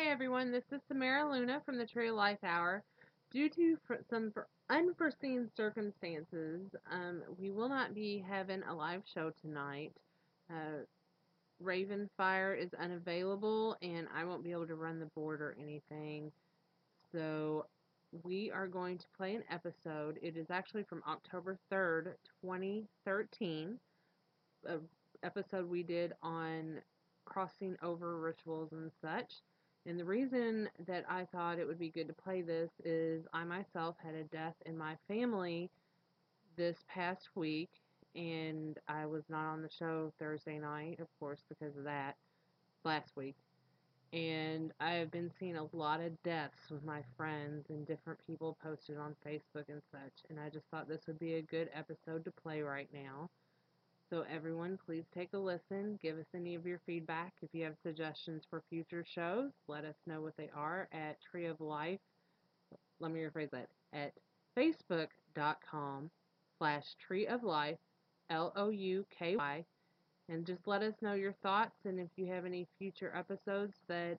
Hey everyone, this is Samara Luna from the Tree of Life Hour. Due to some unforeseen circumstances, um, we will not be having a live show tonight. Uh, Ravenfire is unavailable, and I won't be able to run the board or anything. So we are going to play an episode. It is actually from October 3rd, 2013. A episode we did on crossing over rituals and such. And the reason that I thought it would be good to play this is I myself had a death in my family this past week, and I was not on the show Thursday night, of course, because of that last week. And I have been seeing a lot of deaths with my friends and different people posted on Facebook and such, and I just thought this would be a good episode to play right now. So, everyone, please take a listen. Give us any of your feedback. If you have suggestions for future shows, let us know what they are at Tree of Life. Let me rephrase that at facebook.com slash Tree of Life, L O U K Y. And just let us know your thoughts. And if you have any future episodes that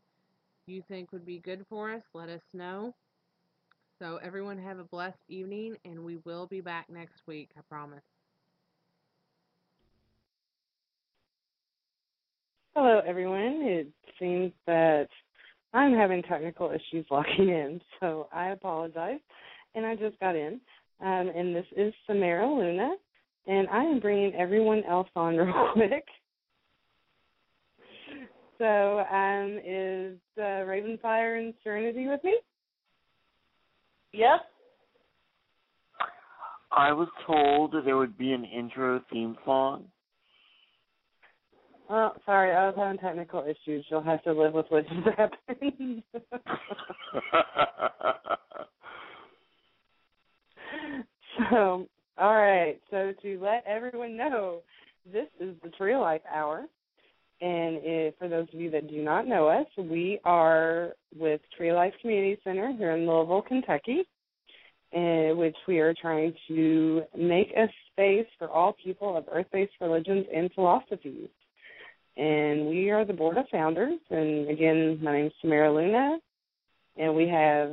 you think would be good for us, let us know. So, everyone, have a blessed evening, and we will be back next week, I promise. Hello, everyone. It seems that I'm having technical issues logging in, so I apologize. And I just got in. Um, and this is Samara Luna, and I am bringing everyone else on real quick. So, um, is uh, Ravenfire and Serenity with me? Yep. I was told that there would be an intro theme song. Well, sorry, I was having technical issues. You'll have to live with what just happened. so, all right. So to let everyone know, this is the Tree Life Hour. And for those of you that do not know us, we are with Tree Life Community Center here in Louisville, Kentucky, in which we are trying to make a space for all people of earth-based religions and philosophies and we are the board of founders. And again, my name is Samara Luna, and we have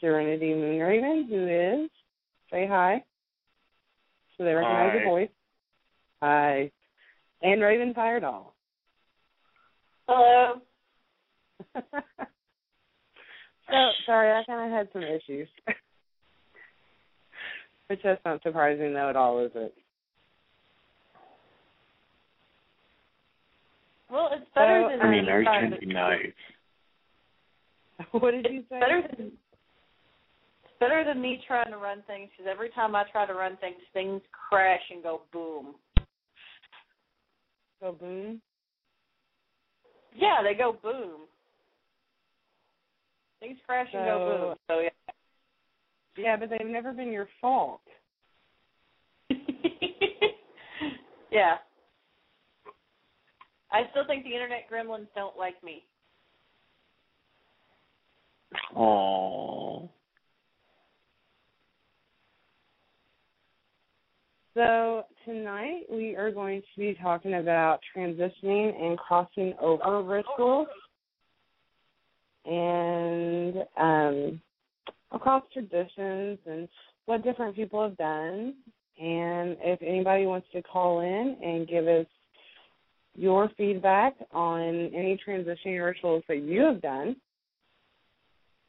Serenity Moonraven, who is say hi, so they recognize Hi. your voice. Hi, and Raven Fire Doll. Hello. so sorry, I kind of had some issues, which that's not surprising though at all, is it? Well, it's better So, than I mean, me are trying you to- trying to be nice? What did you say? better than it's better than me trying to run things because every time I try to run things, things crash and go boom. Go boom. Yeah, they go boom. Things crash and go boom. So yeah. Yeah, but they've never been your fault. yeah. I still think the internet gremlins don't like me. Aww. So tonight we are going to be talking about transitioning and crossing over rituals and um, across traditions and what different people have done. And if anybody wants to call in and give us your feedback on any transitioning rituals that you have done,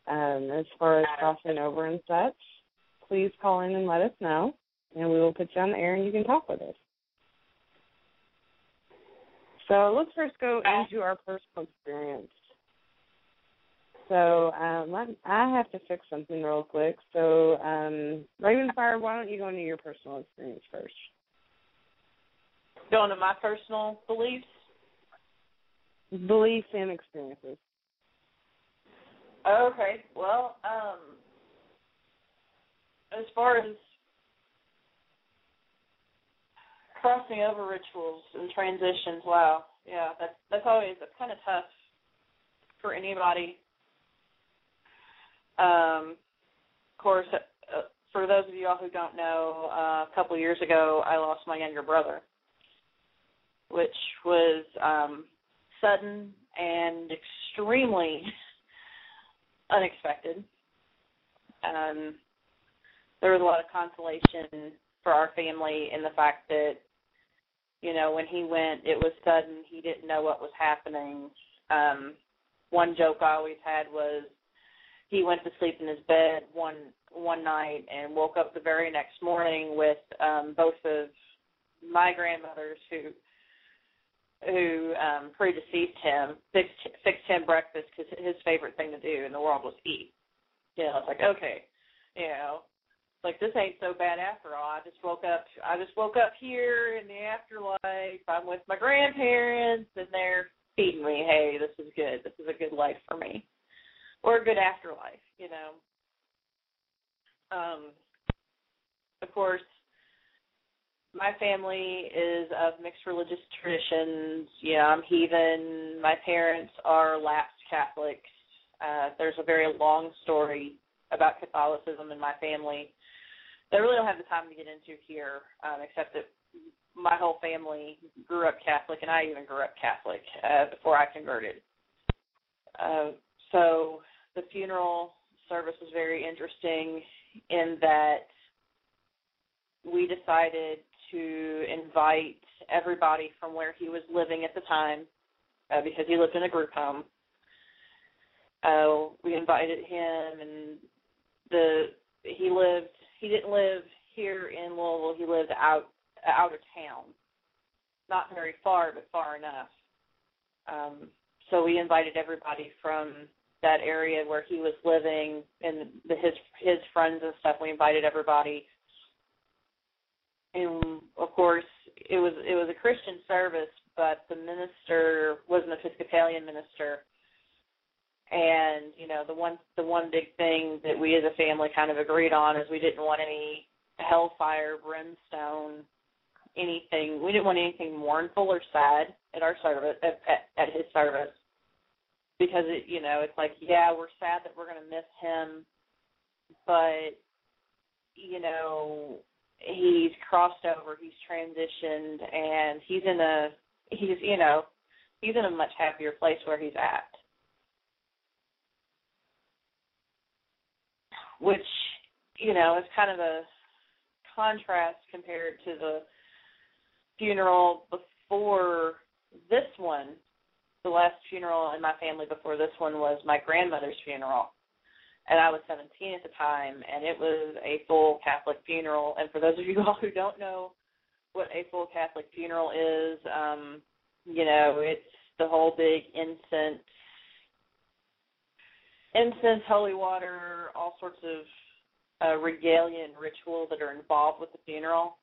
um, as far as crossing over and such, please call in and let us know, and we will put you on the air and you can talk with us. So let's first go into our personal experience. So um, I have to fix something real quick. So um, Ravenfire, why don't you go into your personal experience first? Going to my personal beliefs. Beliefs and experiences. Okay. Well, um as far as crossing over rituals and transitions, wow. Yeah, that's that's always that's kind of tough for anybody. Um of course, uh, for those of you all who don't know, uh, a couple of years ago I lost my younger brother, which was um sudden and extremely unexpected. Um, there was a lot of consolation for our family in the fact that, you know, when he went, it was sudden. He didn't know what was happening. Um, one joke I always had was he went to sleep in his bed one one night and woke up the very next morning with um both of my grandmothers who who um predeceased him fixed fixed him breakfast because his favorite thing to do in the world was eat. You know, it's like okay, you know, like this ain't so bad after all. I just woke up. I just woke up here in the afterlife. I'm with my grandparents, and they're feeding me. Hey, this is good. This is a good life for me, or a good afterlife. You know. Um, of course, my family is of mixed religious traditions. Yeah, I'm heathen. My parents are lapsed Catholics. Uh, there's a very long story about Catholicism in my family that I really don't have the time to get into here, um, except that my whole family grew up Catholic, and I even grew up Catholic uh, before I converted. Uh, so the funeral service was very interesting in that we decided to invite everybody from where he was living at the time, uh, because he lived in a group home. Uh, we invited him, and the he lived. He didn't live here in Louisville. He lived out out of town, not very far, but far enough. Um, so we invited everybody from that area where he was living and the, his his friends and stuff. We invited everybody, and of course it was it was a Christian service, but the minister was an Episcopalian minister. And you know the one the one big thing that we as a family kind of agreed on is we didn't want any hellfire, brimstone, anything. We didn't want anything mournful or sad at our service at, at, at his service because it you know it's like yeah we're sad that we're going to miss him but you know crossed over he's transitioned and he's in a he's you know he's in a much happier place where he's at which you know is kind of a contrast compared to the funeral before this one the last funeral in my family before this one was my grandmother's funeral. And I was 17 at the time, and it was a full Catholic funeral. And for those of you all who don't know what a full Catholic funeral is, um, you know, it's the whole big incense, incense, holy water, all sorts of uh, regalia and ritual that are involved with the funeral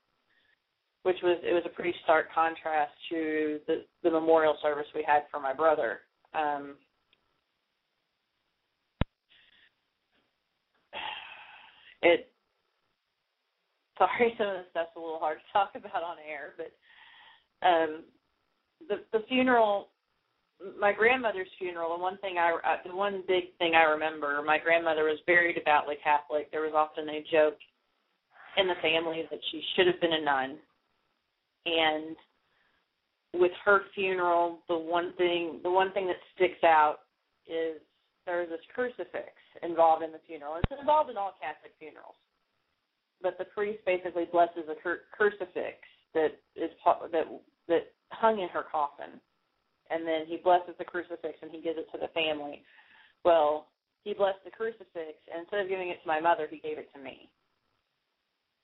which was it was a pretty stark contrast to the the memorial service we had for my brother. Um, it sorry some of the stuff's a little hard to talk about on air, but um, the the funeral my grandmother's funeral, the one thing I, the one big thing I remember, my grandmother was very devoutly Catholic. There was often a joke in the family that she should have been a nun and with her funeral, the one thing the one thing that sticks out is there's this crucifix involved in the funeral. It's involved in all Catholic funerals, but the priest basically blesses a cru- crucifix that is that that hung in her coffin, and then he blesses the crucifix and he gives it to the family. Well, he blessed the crucifix, and instead of giving it to my mother, he gave it to me.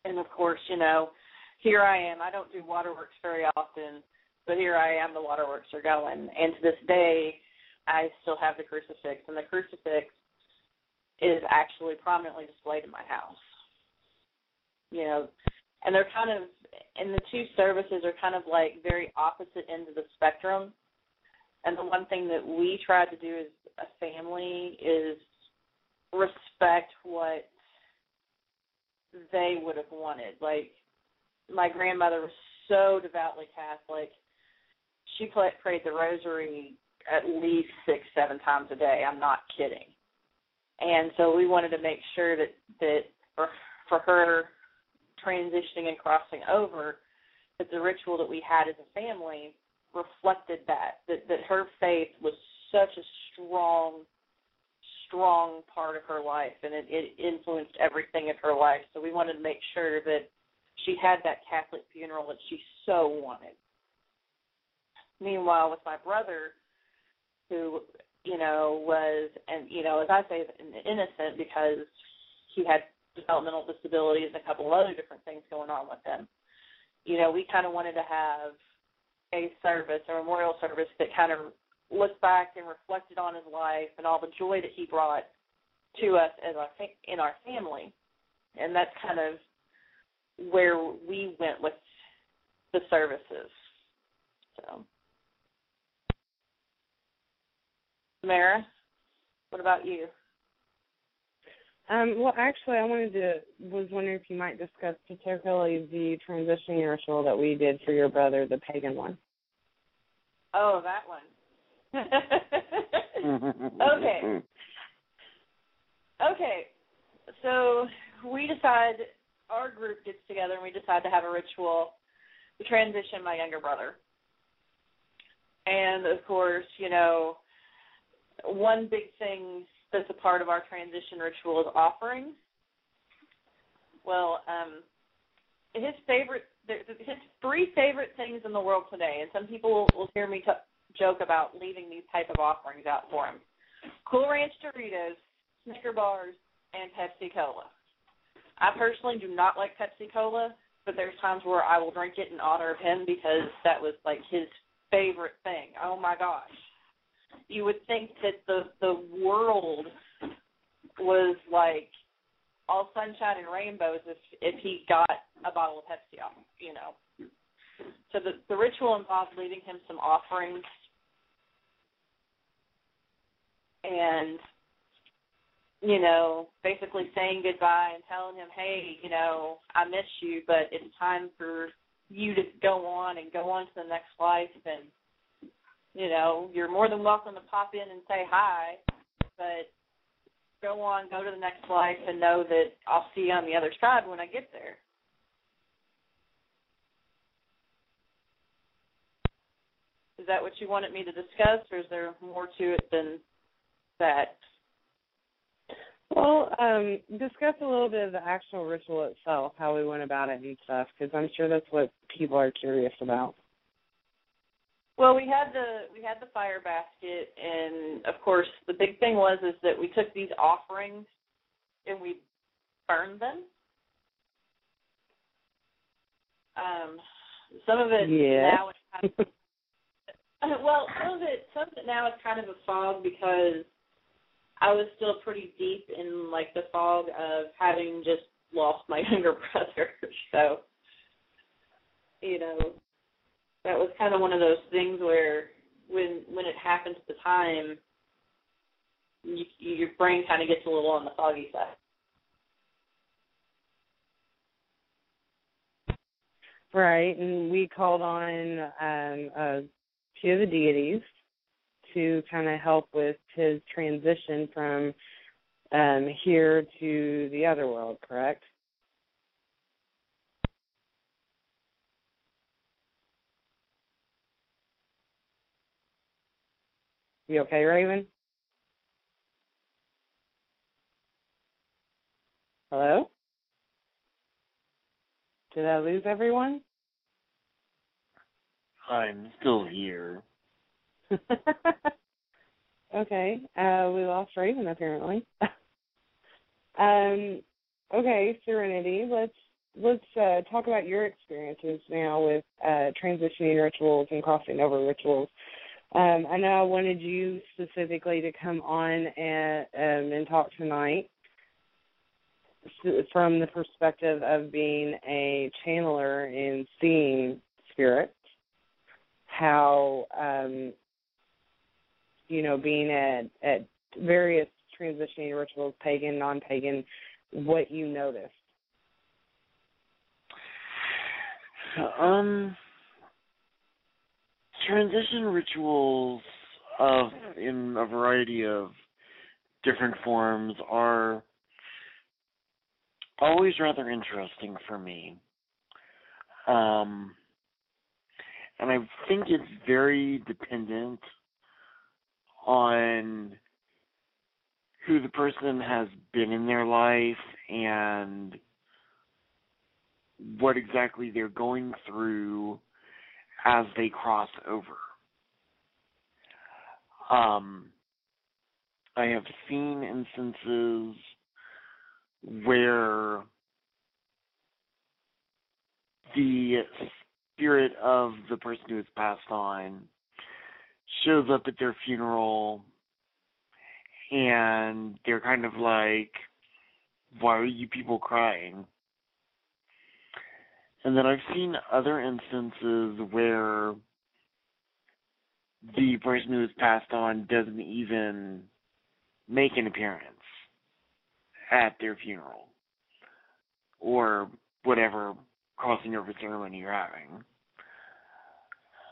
And of course, you know, here I am. I don't do waterworks very often, but here I am. The waterworks are going, and to this day, I still have the crucifix, and the crucifix is actually prominently displayed in my house. You know, and they're kind of, and the two services are kind of like very opposite ends of the spectrum. And the one thing that we try to do as a family is respect what they would have wanted. Like my grandmother was so devoutly Catholic. She prayed the rosary at least six, seven times a day. I'm not kidding. And so we wanted to make sure that that for for her transitioning and crossing over, that the ritual that we had as a family reflected that that that her faith was such a strong strong part of her life and it, it influenced everything in her life. So we wanted to make sure that she had that catholic funeral that she so wanted. Meanwhile with my brother who you know was and you know as i say innocent because he had developmental disabilities and a couple of other different things going on with him you know we kind of wanted to have a service, a memorial service that kind of looked back and reflected on his life and all the joy that he brought to us as our in our family, and that's kind of where we went with the services. So, Mara, what about you? Um, well, actually, I wanted to was wondering if you might discuss particularly the transitioning ritual that we did for your brother, the pagan one. Oh, that one. okay. Okay. So we decide our group gets together and we decide to have a ritual to transition my younger brother. And of course, you know, one big thing that's a part of our transition ritual is offerings. Well, um, his favorite, his three favorite things in the world today, and some people will hear me t- joke about leaving these type of offerings out for him: Cool Ranch Doritos, Snicker bars, and Pepsi Cola. I personally do not like Pepsi Cola, but there's times where I will drink it in honor of him because that was like his favorite thing. Oh my gosh you would think that the the world was like all sunshine and rainbows if if he got a bottle of Pepsi off, you know. So the the ritual involved leaving him some offerings and you know, basically saying goodbye and telling him, "Hey, you know, I miss you, but it's time for you to go on and go on to the next life and you know, you're more than welcome to pop in and say hi, but go on, go to the next life, and know that I'll see you on the other side when I get there. Is that what you wanted me to discuss, or is there more to it than that? Well, um, discuss a little bit of the actual ritual itself, how we went about it and stuff, because I'm sure that's what people are curious about. Well, we had the we had the fire basket, and of course, the big thing was is that we took these offerings and we burned them. Um, some of it yeah. now is kind of, well, some of it some of it now is kind of a fog because I was still pretty deep in like the fog of having just lost my younger brother. So, you know, that was kind of one of those things where when when it happens at the time, you, your brain kind of gets a little on the foggy side. Right, and we called on um, a few of the deities to kind of help with his transition from um, here to the other world, correct? You okay, Raven? Hello? Did I lose everyone? I'm still here. okay. Uh we lost Raven apparently. um okay, Serenity, let's let's uh, talk about your experiences now with uh, transitioning rituals and crossing over rituals. Um, I know I wanted you specifically to come on and um, and talk tonight from the perspective of being a channeler and seeing spirits. How um, you know being at at various transitioning rituals, pagan, non-pagan, what you noticed. Um transition rituals of in a variety of different forms are always rather interesting for me. Um, and I think it's very dependent on who the person has been in their life and what exactly they're going through as they cross over. Um, I have seen instances where the spirit of the person who has passed on shows up at their funeral and they're kind of like, why are you people crying? And then I've seen other instances where the person who has passed on doesn't even make an appearance at their funeral or whatever crossing over ceremony you're having.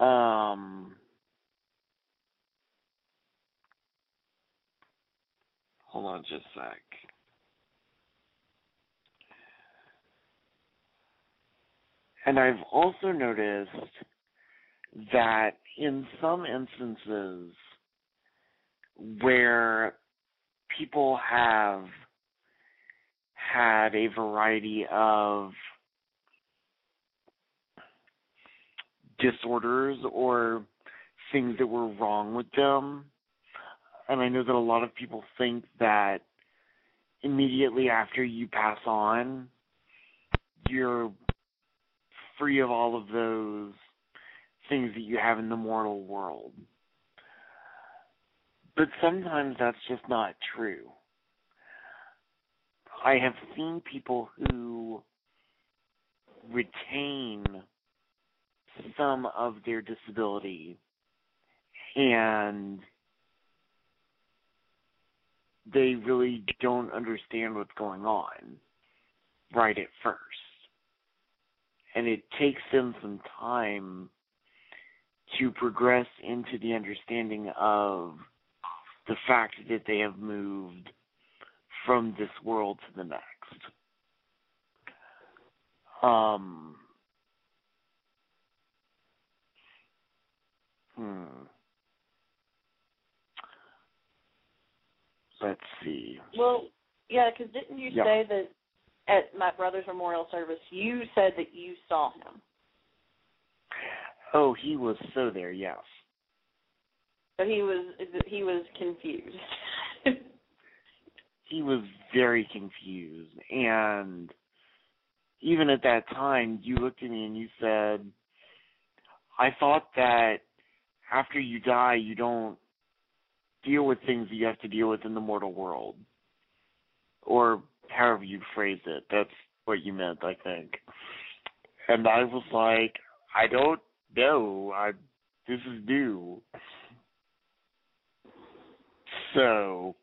Um, hold on just a sec. And I've also noticed that in some instances where people have had a variety of disorders or things that were wrong with them. And I know that a lot of people think that immediately after you pass on, you're free of all of those things that you have in the mortal world. But sometimes that's just not true. I have seen people who retain some of their disability and they really don't understand what's going on right at first. And it takes them some time to progress into the understanding of the fact that they have moved from this world to the next. Um, hmm. Let's see. Well, yeah, because didn't you Yeah. say that at my brother's memorial service you said that you saw him? Oh, he was so there, yes. But he was he was confused. he was very confused and even at that time you looked at me and you said i thought that after you die you don't deal with things that you have to deal with in the mortal world or however you phrase it that's what you meant i think. And i was like i don't know i this is new. So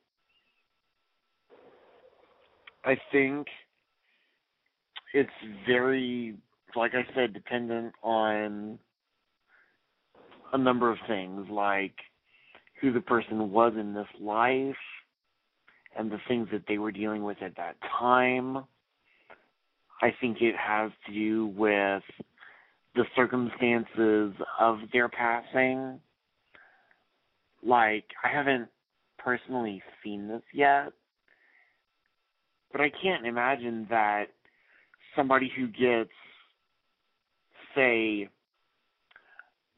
I think it's very, like I said, dependent on a number of things, like who the person was in this life and the things that they were dealing with at that time. I think it has to do with the circumstances of their passing. Like, I haven't personally seen this yet, but I can't imagine that somebody who gets, say,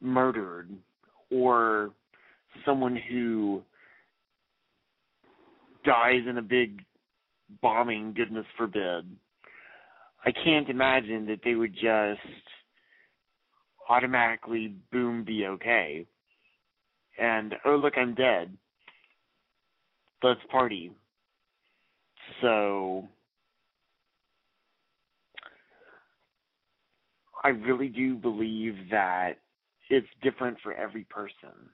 murdered or someone who dies in a big bombing, goodness forbid, I can't imagine that they would just automatically, boom, be okay. And, oh, look, I'm dead. Let's party. So I really do believe that it's different for every person.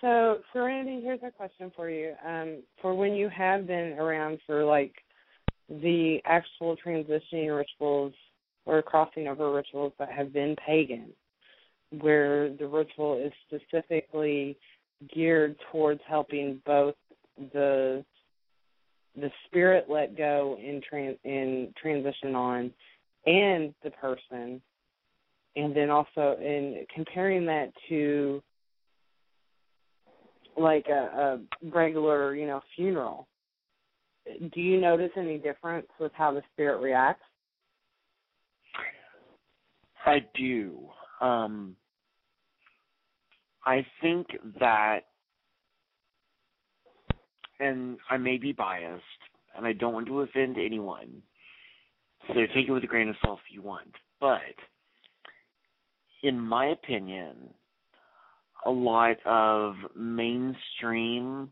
So, Serenity, here's a question for you. Um, for when you have been around for like the actual transitioning rituals or crossing over rituals that have been pagan, where the ritual is specifically geared towards helping both the the spirit let go in tran- in transition on, and the person, and then also in comparing that to like a, a regular, you know, funeral. Do you notice any difference with how the spirit reacts? I do. Um, I think that, and I may be biased, and I don't want to offend anyone, so take it with a grain of salt if you want. But, in my opinion, a lot of mainstream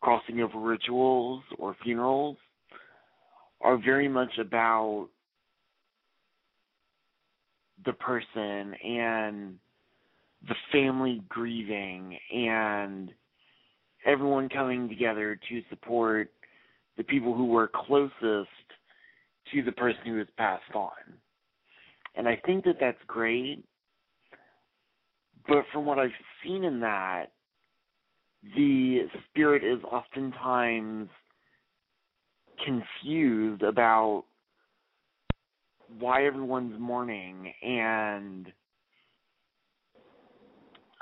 crossing over rituals or funerals are very much about the person and the family grieving and everyone coming together to support the people who were closest to the person who has passed on. And I think that that's great. But from what I've seen in that, the spirit is oftentimes confused about why everyone's mourning. And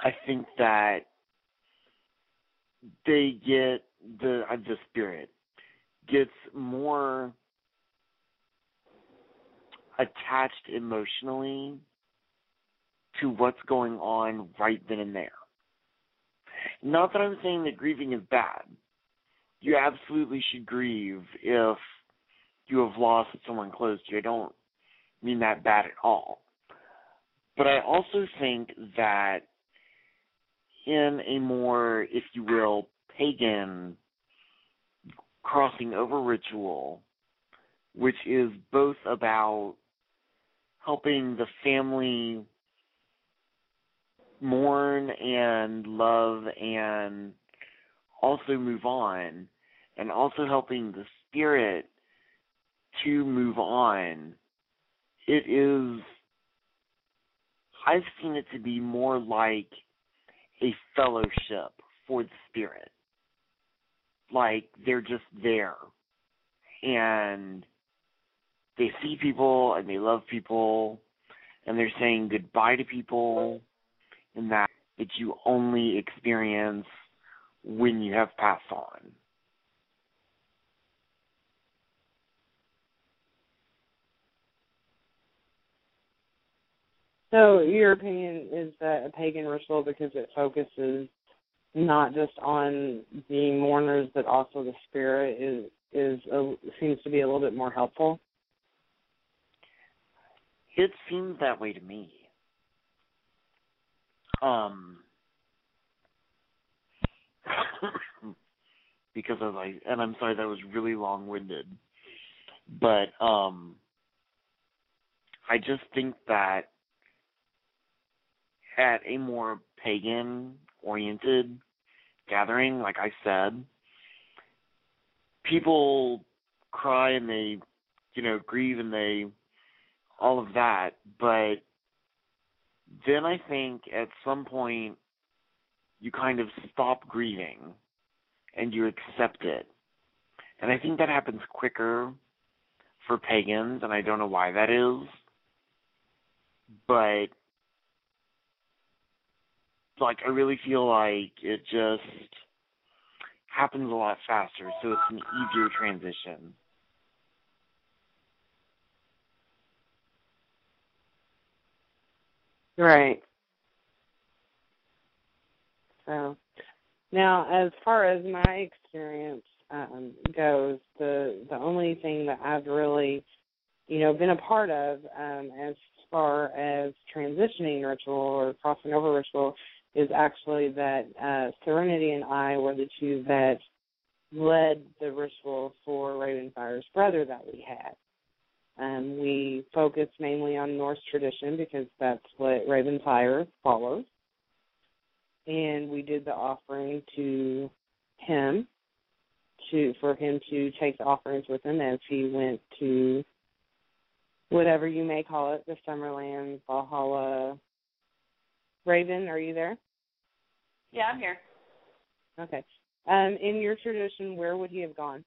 I think that they get the uh, the spirit gets more attached emotionally to what's going on right then and there. Not that I'm saying that grieving is bad. You absolutely should grieve if you have lost someone close to you. I don't mean that bad at all. But I also think that in a more, if you will, pagan crossing over ritual, which is both about helping the family mourn and love and also move on, and also helping the spirit to move on. It is I've seen it to be more like a fellowship for the spirit. Like they're just there. And they see people and they love people and they're saying goodbye to people and that that you only experience when you have passed on. So your opinion is that a pagan ritual because it focuses not just on being mourners but also the spirit is is a, seems to be a little bit more helpful. It seems that way to me. Um because as I and I'm sorry that was really long winded. But um I just think that at a more pagan oriented gathering, like I said, people cry and they, you know, grieve and they, all of that. But then I think at some point you kind of stop grieving and you accept it. And I think that happens quicker for pagans, and I don't know why that is. But like I really feel like it just happens a lot faster, so it's an easier transition. Right. So now, as far as my experience um, goes, the the only thing that I've really, you know, been a part of um, as far as transitioning ritual or crossing over ritual is actually that uh, Serenity and I were the two that led the ritual for Ravenfire's brother that we had. Um, we focus mainly on Norse tradition because that's what Ravenfire follows. And we did the offering to him to for him to take the offerings with him as he went to whatever you may call it, the Summerland, Valhalla. Raven, are you there? Yeah, I'm here. Okay. Um, in your tradition, where would he have gone?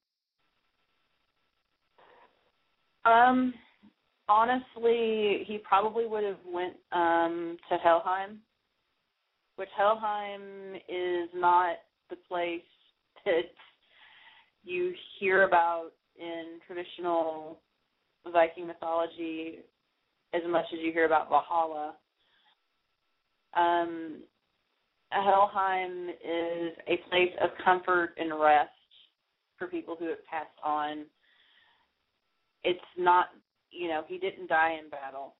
Um, honestly, he probably would have went um to Helheim, which Helheim is not the place that you hear about in traditional Viking mythology as much as you hear about Valhalla. Um, Helheim is a place of comfort and rest for people who have passed on. It's not, you know, he didn't die in battle.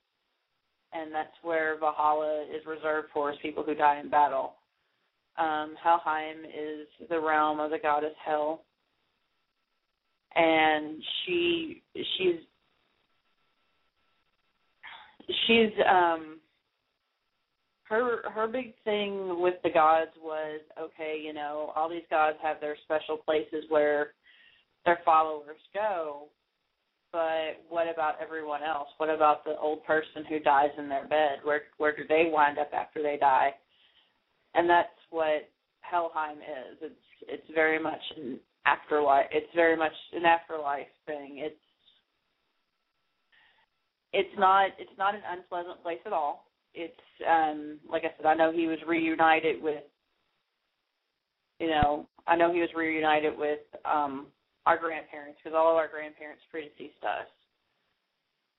And that's where Valhalla is reserved for is people who die in battle. Um, Helheim is the realm of the goddess Hel. And she she's she's um her her big thing with the gods was okay, you know, all these gods have their special places where their followers go, but what about everyone else? What about the old person who dies in their bed? Where where do they wind up after they die? And that's what Helheim is. It's it's very much an afterlife. It's very much an afterlife thing. It's it's not it's not an unpleasant place at all it's um like I said, I know he was reunited with you know, I know he was reunited with um our grandparents because all of our grandparents predeceased us.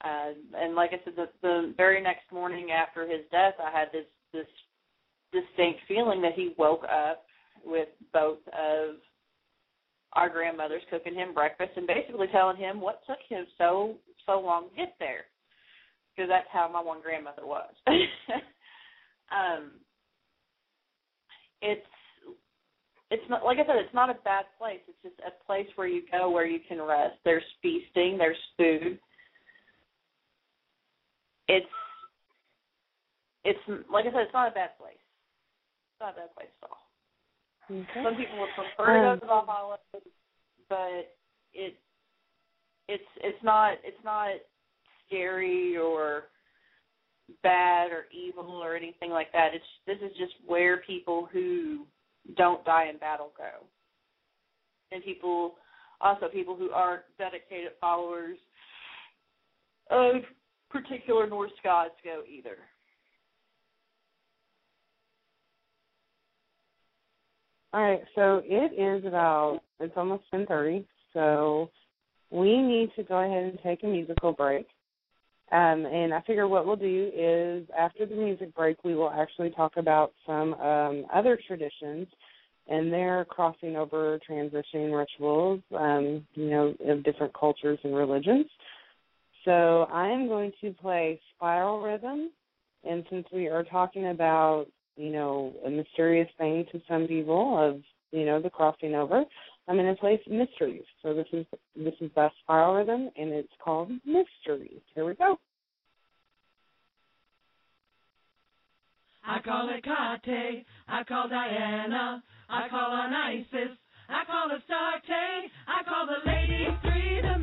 Uh, and like I said, the, the very next morning after his death, I had this this distinct feeling that he woke up with both of our grandmothers cooking him breakfast and basically telling him what took him so so long to get there because that's how my one grandmother was. um, it's it's not like I said, it's not a bad place. It's just a place where you go where you can rest. There's feasting, there's food. It's it's like I said, it's not a bad place. It's not a bad place at all. Okay. Some people would prefer to go to um, Valhalla, but it it's it's not it's not scary or bad or evil or anything like that. It's this is just where people who don't die in battle go. And people also people who aren't dedicated followers of particular Norse gods go either. All right, so it is about it's almost ten thirty, so we need to go ahead and take a musical break. Um, and I figure what we'll do is after the music break, we will actually talk about some um, other traditions and their crossing over transitioning rituals, um, you know, of different cultures and religions. So I'm going to play Spiral Rhythm. And since we are talking about, you know, a mysterious thing to some people of, you know, the crossing over, I'm going to play Mysteries. So this is this is the Spiral Rhythm, and it's called Mysteries. Here we go. I call Hecate, I call Diana, I call on Isis, I call Astarte, I call the lady three, the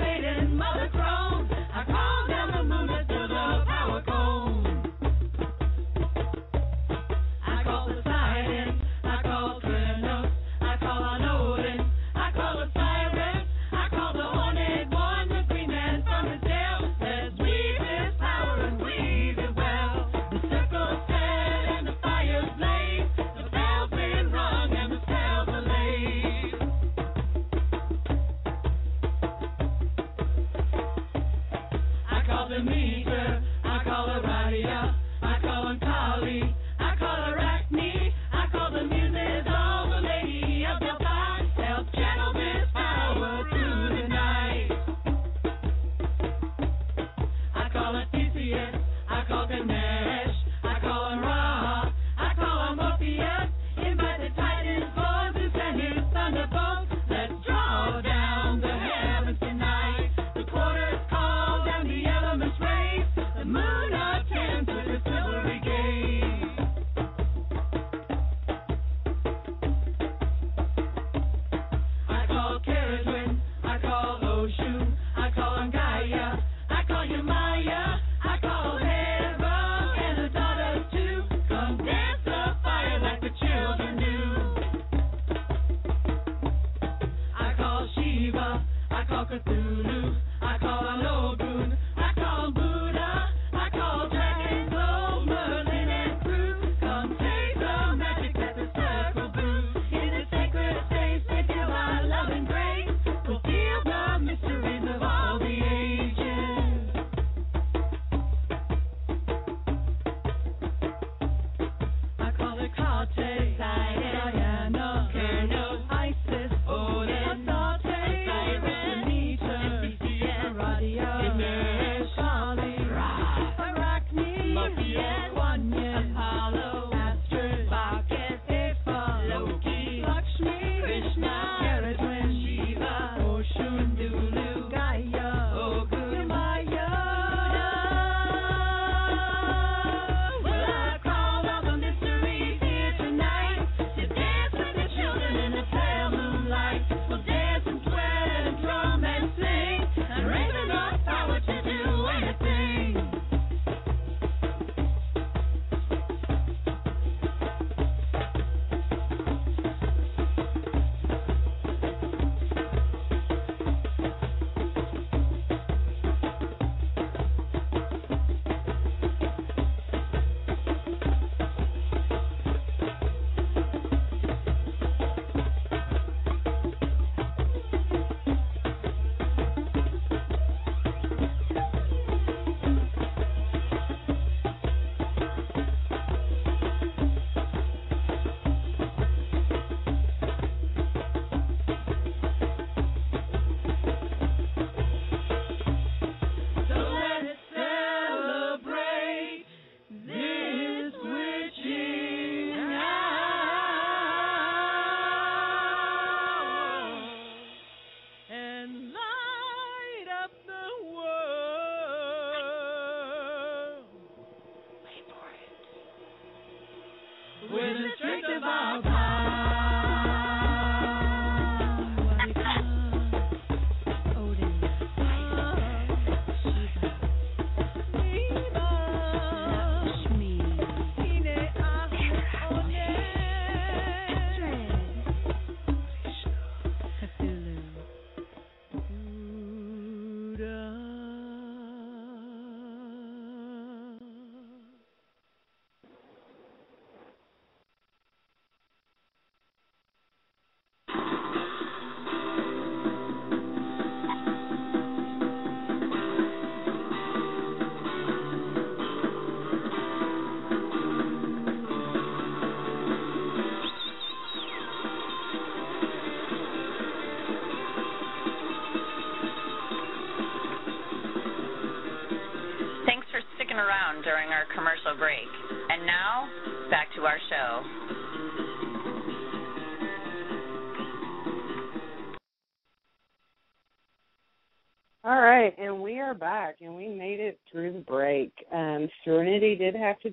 With the strength of our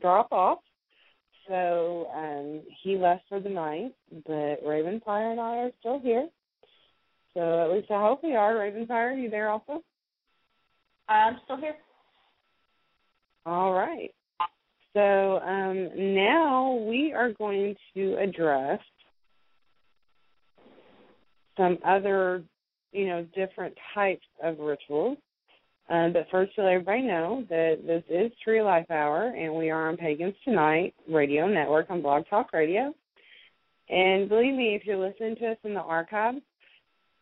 drop off, so um, he left for the night. But Ravenfire and I are still here. So at least I hope we are. Ravenfire, are you there also? I'm still here. All right. So um, now we are going to address some other, you know, different types of rituals. Um, but first, to let everybody know that this is Tree Life Hour, and we are on Pagans Tonight Radio Network on Blog Talk Radio. And believe me, if you're listening to us in the archives,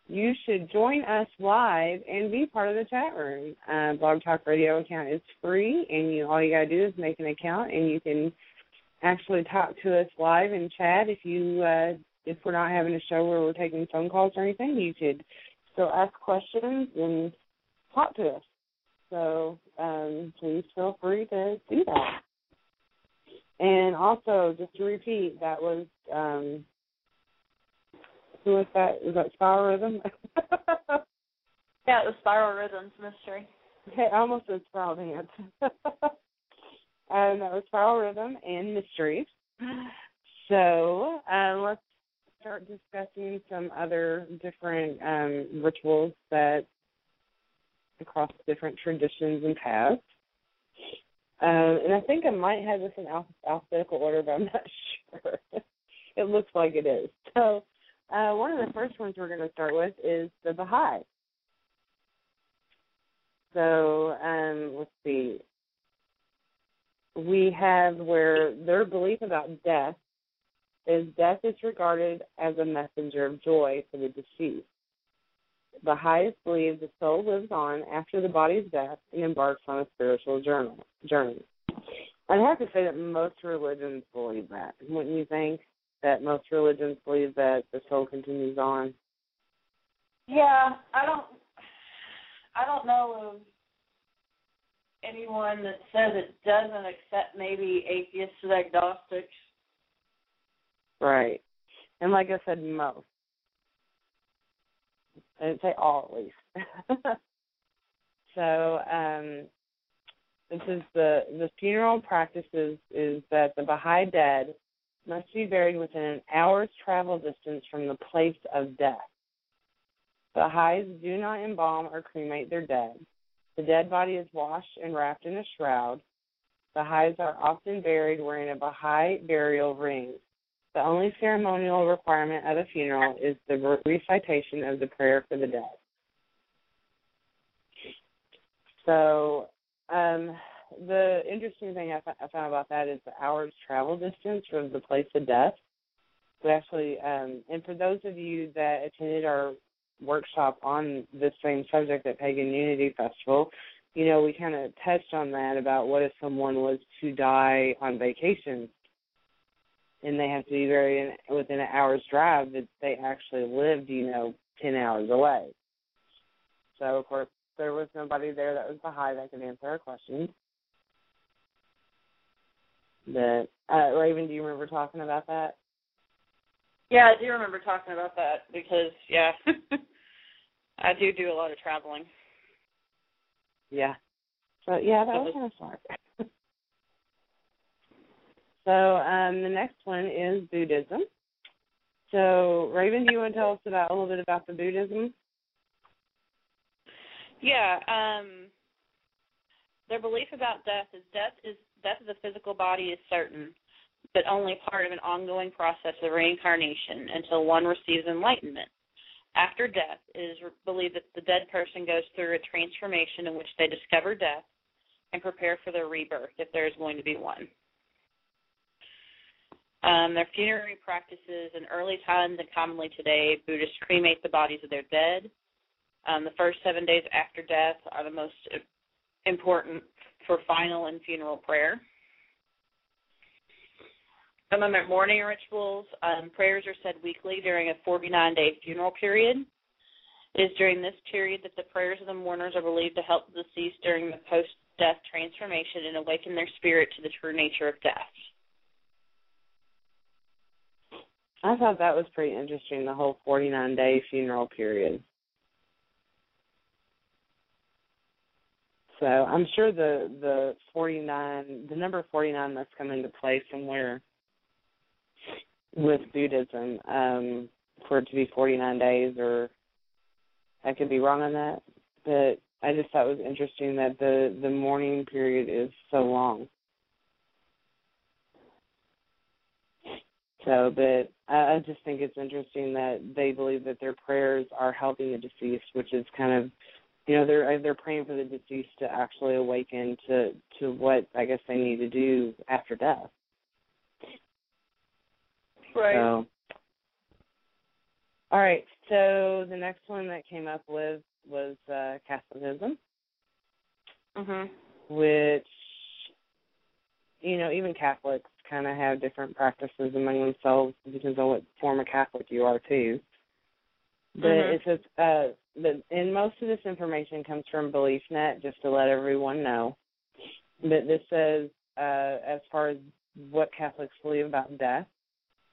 you should join us live and be part of the chat room. Uh, Blog Talk Radio account is free, and you all you gotta do is make an account, and you can actually talk to us live and chat. If you uh, if we're not having a show where we're taking phone calls or anything, you could still ask questions and talk to us. So um, please feel free to do that. And also, just to repeat, that was um, who was that? Was that Spiral Rhythm? Yeah, it was Spiral Rhythms Mystery. Okay, I almost said Spiral Dance. and that was Spiral Rhythm and Mystery. So uh, let's start discussing some other different um, rituals that across different traditions and paths. Um, and I think I might have this in alph- alphabetical order, but I'm not sure. it looks like it is. So uh, one of the first ones we're going to start with is the Baha'i. So um, let's see. We have where their belief about death is death is regarded as a messenger of joy for the deceased. Baha'is believe the soul lives on after the body's death and embarks on a spiritual journey. journey. I'd have to say that most religions believe that. Wouldn't you think that most religions believe that the soul continues on? Yeah, I don't I don't know of anyone that says it doesn't, except maybe atheists and agnostics. Right. And like I said, most. I didn't say all at least. so, um this is the the funeral practices is that the Baha'i dead must be buried within an hour's travel distance from the place of death. Baha'is do not embalm or cremate their dead. The dead body is washed and wrapped in a shroud. Baha'is are often buried wearing a Baha'i burial ring. The only ceremonial requirement of a funeral is the recitation of the prayer for the dead. So, um, the interesting thing I, found about that is the hour's travel distance from the place of death. We actually, um, and for those of you that attended our workshop on this same subject at Pagan Unity Festival, you know, we kind of touched on that about what if someone was to die on vacation and they have to be buried in, within an hour's drive that they actually lived, you know, 10 hours away. So, of course, there was nobody there that was Baha'i that could answer our questions. But, uh, Raven, do you remember talking about that? Yeah, I do remember talking about that because, yeah, I do do a lot of traveling. Yeah. So yeah, that was kind of smart. so um, the next one is Buddhism. So Raven, do you want to tell us about a little bit about the Buddhism? Yeah. Um, their belief about death is death is death of the physical body is certain, but only part of an ongoing process of reincarnation until one receives enlightenment. After death, it is believed that the dead person goes through a transformation in which they discover death and prepare for their rebirth, if there is going to be one. Um, their funerary practices in early times and commonly today, Buddhists cremate the bodies of their dead. Um, the first seven days after death are the most important for final and funeral prayer. Some of their mourning rituals, um, prayers are said weekly during a 49 day funeral period. It is during this period that the prayers of the mourners are believed to help the deceased during the post death transformation and awaken their spirit to the true nature of death. I thought that was pretty interesting, the whole 49 day funeral period. So I'm sure the the 49, the number 49 must come into play somewhere with Buddhism um, for it to be 49 days, or I could be wrong on that. But I just thought it was interesting that the the mourning period is so long. So, but I, I just think it's interesting that they believe that their prayers are helping the deceased, which is kind of, you know, they're they're praying for the deceased to actually awaken to to what I guess they need to do after death. Right. So, all right. So the next one that came up with was uh, Catholicism, Mhm. which you know even Catholics kind of have different practices among themselves. It depends on what form of Catholic you are too. But Mhm. it says uh, the and most of this information comes from BeliefNet, just to let everyone know. But this says uh, as far as what Catholics believe about death.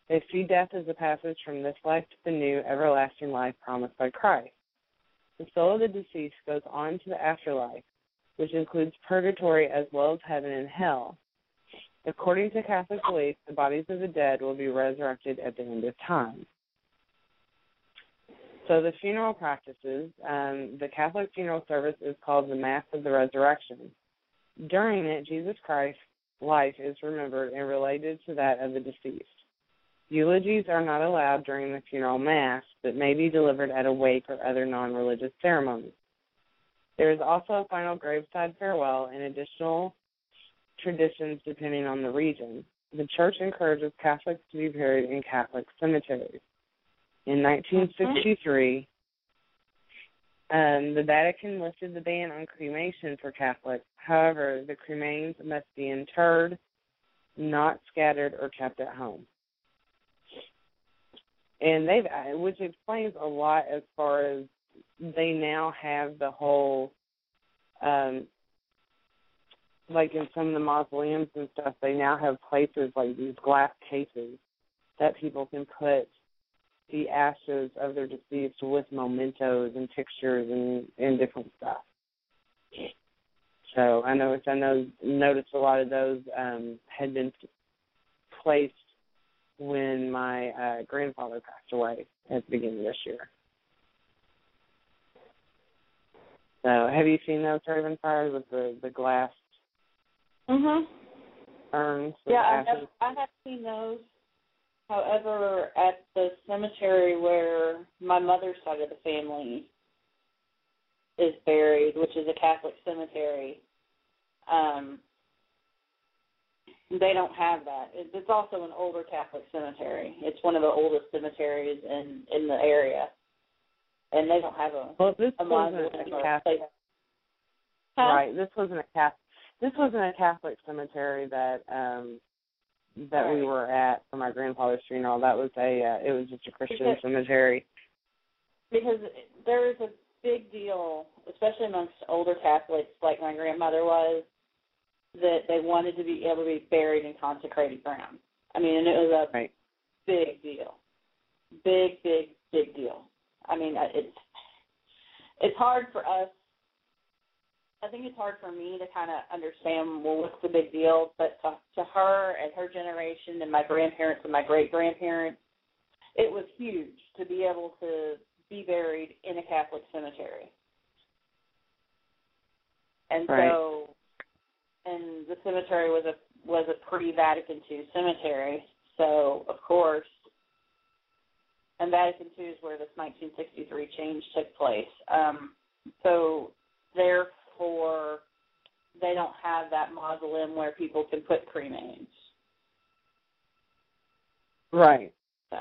They see death as a passage from this life to the new everlasting life promised by Christ. The soul of the deceased goes on to the afterlife, which includes purgatory as well as heaven and hell. According to Catholic belief, the bodies of the dead will be resurrected at the end of time. So the funeral practices, um, the Catholic funeral service is called the Mass of the Resurrection. During it, Jesus Christ's life is remembered and related to that of the deceased. Eulogies are not allowed during the funeral mass, but may be delivered at a wake or other non religious ceremonies. There is also a final graveside farewell and additional traditions depending on the region. The church encourages Catholics to be buried in Catholic cemeteries. In 1963, um, the Vatican lifted the ban on cremation for Catholics. However, the cremains must be interred, not scattered or kept at home and they've which explains a lot as far as they now have the whole um like in some of the mausoleums and stuff, they now have places like these glass cases that people can put the ashes of their deceased with mementos and pictures and and different stuff. So I noticed I know noticed a lot of those um had been placed when my uh grandfather passed away at the beginning of this year. So have you seen those Raven fires with the the glass Mhm. urns? with Yeah, I have, I have seen those. However, at the cemetery where my mother's side of the family is buried, which is a Catholic cemetery, um, they don't have that. It's also an older Catholic cemetery. It's one of the oldest cemeteries in in the area, and they don't have a Well, this a wasn't a Catholic. Right? This wasn't a Catholic. This wasn't a Catholic cemetery that um that we were at for my grandfather's funeral. That was a uh, it was just a Christian Because- cemetery. because there is a big deal, especially amongst older Catholics, like my grandmother was, that they wanted to be able to be buried in consecrated ground. I mean, and it was a Right. big deal, big, big, big deal. I mean, uh, it's it's hard for us. I think it's hard for me to kind of understand well what's the big deal, but to, to her and her generation and my grandparents and my great grandparents, it was huge to be able to be buried in a Catholic cemetery. And Right. so, and the cemetery was a was a pre-Vatican II cemetery, so of course, and Vatican II is where this 1963 change took place. Um, so therefore, they don't have that mausoleum where people can put cremains. Right. So.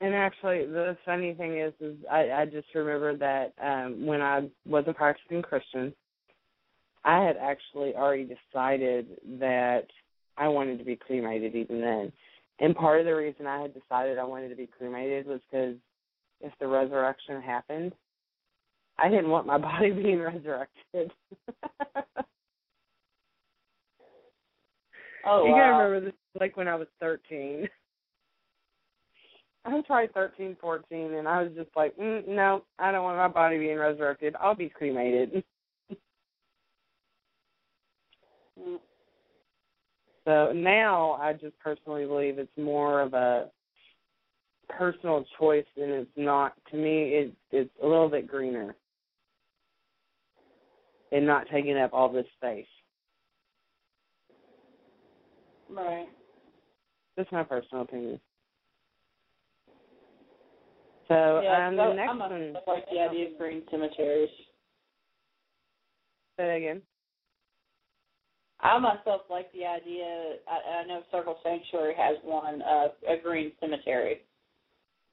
And actually, the funny thing is, is I, I just remembered that um, when I was a practicing Christian, I had actually already decided that I wanted to be cremated even then. And part of the reason I had decided I wanted to be cremated was because if the resurrection happened, I didn't want my body being resurrected. Oh, you wow. gotta remember this like when I was thirteen. I probably thirteen, fourteen, and I was just like, mm, no, I don't want my body being resurrected. I'll be cremated. Mm. So now I just personally believe it's more of a personal choice and it's not to me it it's a little bit greener and not taking up all this space. Right. That's my personal opinion. So yeah, um the next I'm one I like the idea of green cemeteries. say that again. I myself like the idea. I, I know Circle Sanctuary has one, uh, a green cemetery,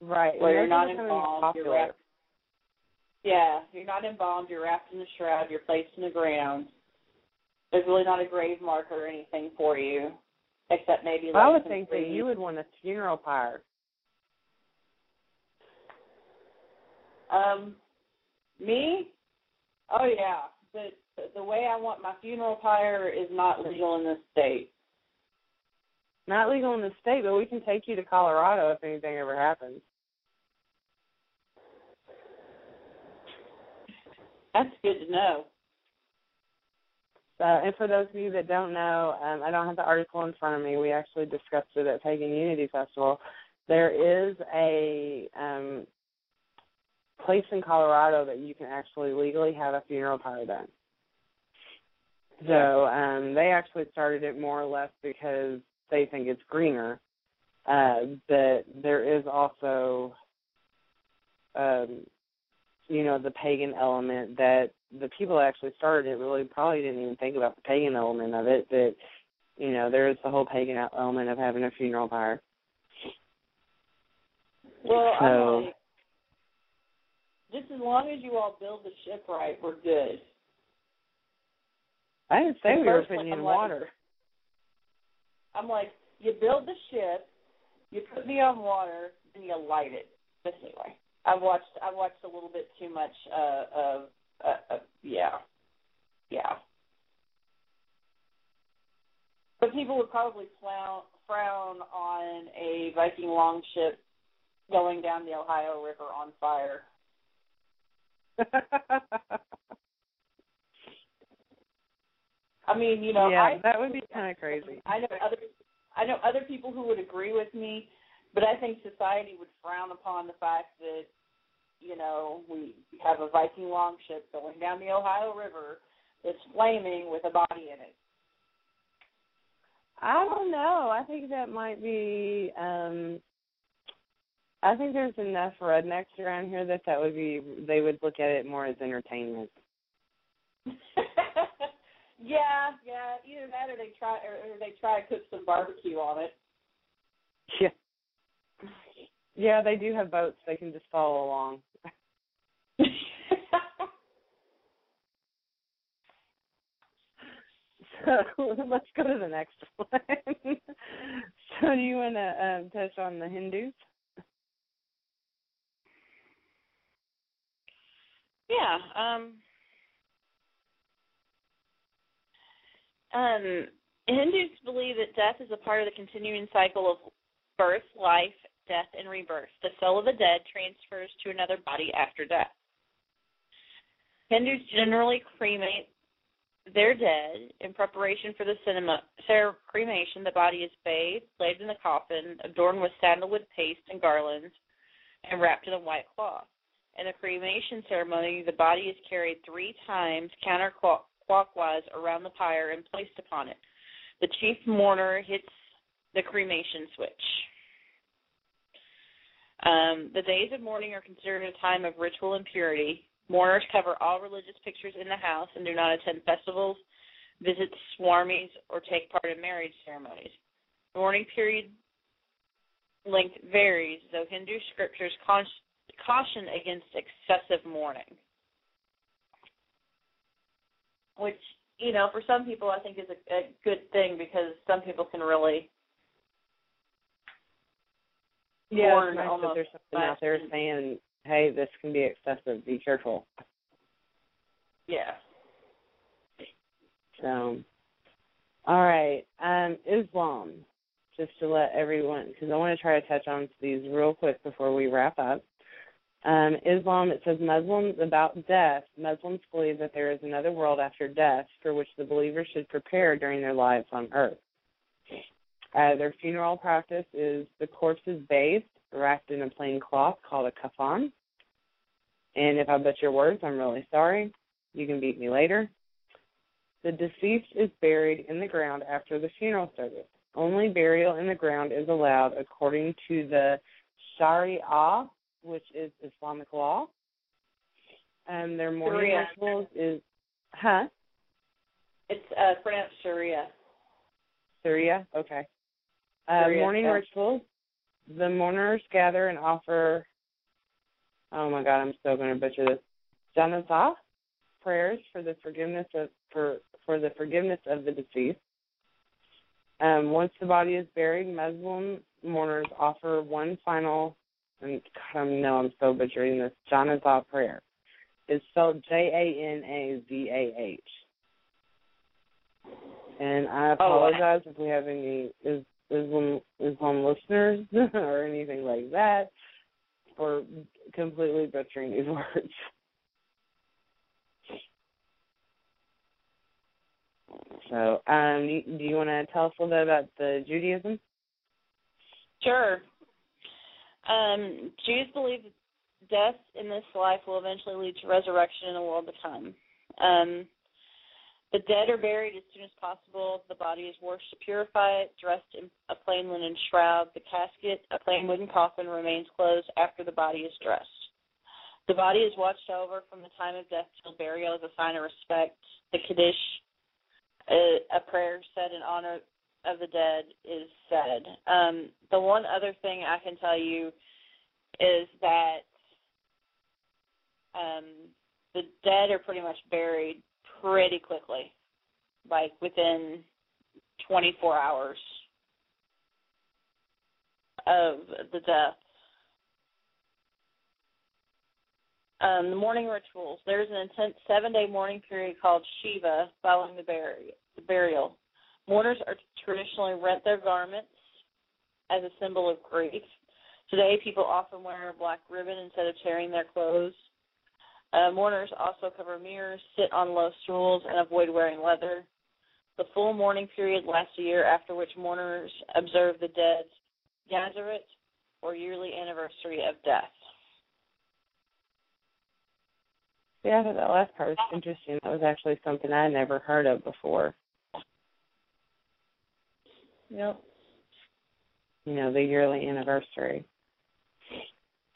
Right. where you're not becoming. You're wrapped. Yeah, you're not embalmed. You're wrapped in a shroud. You're placed in the ground. There's really not a grave marker or anything for you, except maybe. Well, I would think that you would want a funeral pyre. Um, me? Oh yeah. The the way I want my funeral pyre is not legal in this state. Not legal in the state, but we can take you to Colorado if anything ever happens. That's good to know. Uh, and for those of you that don't know, um, I don't have the article in front of me. We actually discussed it at Pagan Unity Festival. There is a um, place in Colorado that you can actually legally have a funeral pyre done. So um, they actually started it more or less because they think it's greener. Uh, but there is also, um, you know, the pagan element that the people that actually started it really probably didn't even think about the pagan element of it. That you know, there is the whole pagan element of having a funeral pyre. Well, So- I'm like, just as long as you all build the ship right, we're good. I didn't say we were putting in like- water. I'm like, you build the ship, you put me on water, and you light it. But anyway, I've watched I've watched a little bit too much uh, of uh, uh, yeah, yeah. But people would probably frown frown on a Viking longship going down the Ohio River on fire. I mean, you know, yeah, I that would be kind of crazy. I know other I know other people who would agree with me, but I think society would frown upon the fact that you know we have a Viking longship going down the Ohio River that's flaming with a body in it. I don't know. I think that might be. um I think there's enough rednecks around here that that would be. They would look at it more as entertainment. yeah, yeah. Either that, or they try, or, or they try to cook some barbecue on it. Yeah. Yeah, they do have boats. They can just follow along. so let's go to the next one. so do you want to um, touch on the Hindus? Yeah. Um. Um. Hindus believe that death is a part of the continuing cycle of birth, life, death, and rebirth. The soul of the dead transfers to another body after death. Hindus generally cremate their dead in preparation for the cinema, cremation. The body is bathed, laid in the coffin, adorned with sandalwood paste and garlands, and wrapped in a white cloth. In the cremation ceremony, the body is carried three times counterclockwise around the pyre and placed upon it. The chief mourner hits the cremation switch. Um, the days of mourning are considered a time of ritual and purity. Mourners cover all religious pictures in the house and do not attend festivals, visit swamis, or take part in marriage ceremonies. The mourning period length varies, though Hindu scriptures caution against excessive mourning. Which, you know, for some people I think is a, a good thing because some people can really Yeah, it's nice that almost there's something out there saying, "Hey, this can be excessive. Be careful." Yeah. So, all right, um, Islam. Just to let everyone, because I want to try to touch on these real quick before we wrap up. Um, Islam, it says Muslims about death. Muslims believe that there is another world after death for which the believers should prepare during their lives on earth. Uh, their funeral practice is the corpse is bathed, wrapped in a plain cloth called a kafan. And if I butcher words, I'm really sorry. You can beat me later. The deceased is buried in the ground after the funeral service. Only burial in the ground is allowed according to the Sharia, which is Islamic law. And their mourning Sharia. rituals is, huh? It's uh, pronounced Sharia. Syria? Okay. Uh, morning rituals. The mourners gather and offer. Oh my God, I'm still going to butcher this. Janazah prayers for the forgiveness of for for the forgiveness of the deceased. Um, once the body is buried, Muslim mourners offer one final. And God, I know I'm so butchering this. Janazah prayer. It's spelled J A N A Z A H. And I Oh, apologize if we have any Is- Islam Islam listeners or anything like that for completely butchering these words. So, um, do you want to tell us a little bit about the Judaism? Sure. Um, Jews believe death in this life will eventually lead to resurrection in a world to come. Um, the dead are buried as soon as possible. The body is washed to purify it, dressed in a plain linen shroud. The casket, a plain wooden coffin, remains closed after the body is dressed. The body is watched over from the time of death till burial as a sign of respect. The Kaddish, a, a prayer said in honor of the dead, is said. Um, the one other thing I can tell you is that um, the dead are pretty much buried pretty quickly, like within 24 hours of the death. Um, the morning rituals. There's an intense seven-day mourning period called Shiva following the, buri- the burial. Mourners are traditionally rent their garments as a symbol of grief. Today, people often wear a black ribbon instead of tearing their clothes. Uh, mourners also cover mirrors, sit on low stools, and avoid wearing leather. The full mourning period lasts a year, after which mourners observe the dead's Yahrzeit, or yearly anniversary of death. Yeah, that last part was interesting. That was actually something I never heard of before. Yep. You know, the yearly anniversary.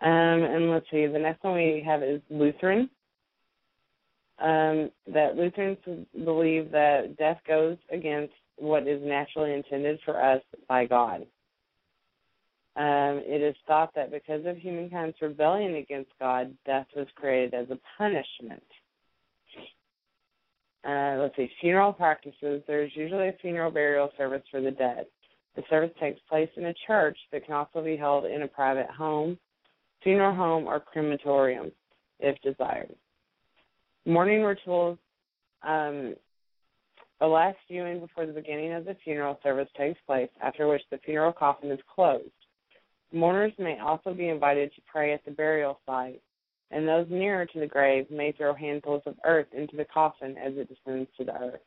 Um, and let's see, the next one we have is Lutheran. Um, that Lutherans believe that death goes against what is naturally intended for us by God. Um, it is thought that because of humankind's rebellion against God, death was created as a punishment. Uh, let's see, funeral practices. There's usually a funeral burial service for the dead. The service takes place in a church but can also be held in a private home, funeral home, or crematorium if desired. Mourning rituals. Um, the last viewing before the beginning of the funeral service takes place, after which the funeral coffin is closed. Mourners may also be invited to pray at the burial site, and those nearer to the grave may throw handfuls of earth into the coffin as it descends to the earth.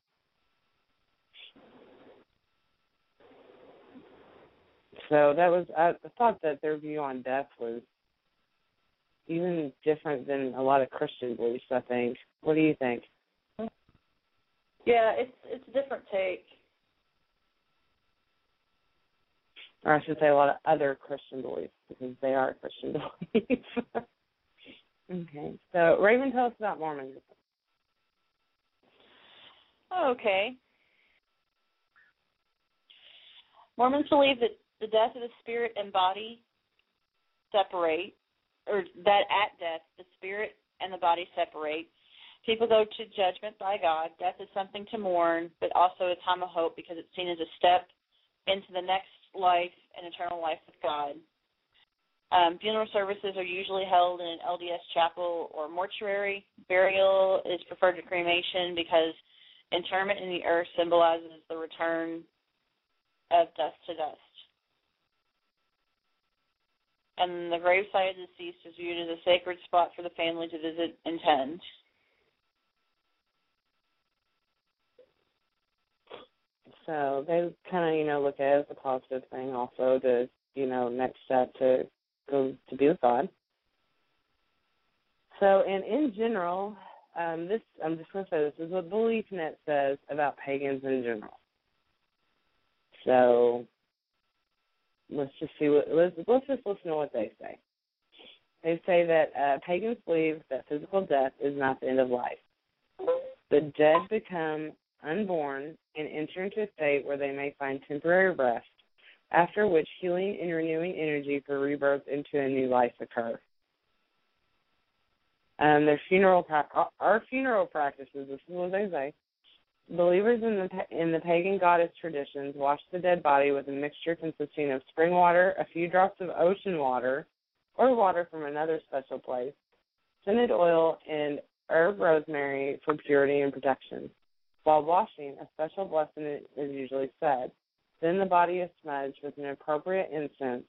So that was I thought that their view on death was even different than a lot of Christian beliefs. I think. What do you think? Yeah, it's it's a different take. Or I should say, a lot of other Christian beliefs because they are Christian beliefs. okay, so Raven, tell us about Mormonism. Okay. Mormons believe that the death of the spirit and body separate, or that at death the spirit and the body separate. People go to judgment by God. Death is something to mourn, but also a time of hope because it's seen as a step into the next life and eternal life with God. Um, funeral services are usually held in an LDS chapel or mortuary. Burial is preferred to cremation because interment in the earth symbolizes the return of dust to dust and the gravesite of the deceased is viewed as a sacred spot for the family to visit and tend. So they kind of, you know, look at it as a positive thing also to, you know, next step to go to be with God. So, and in general, um, this, I'm just going to say this is what BeliefNet says about pagans in general. So, let's just see what let's let's just listen to what they say. They say that uh, pagans believe that physical death is not the end of life. The dead become unborn and enter into a state where they may find temporary rest, after which healing and renewing energy for rebirth into a new life occur. Um, their funeral pra- our funeral practices. This is what they say. Believers in the in the pagan goddess traditions wash the dead body with a mixture consisting of spring water, a few drops of ocean water, or water from another special place, scented oil, and herb rosemary for purity and protection. While washing, a special blessing is usually said. Then the body is smudged with an appropriate incense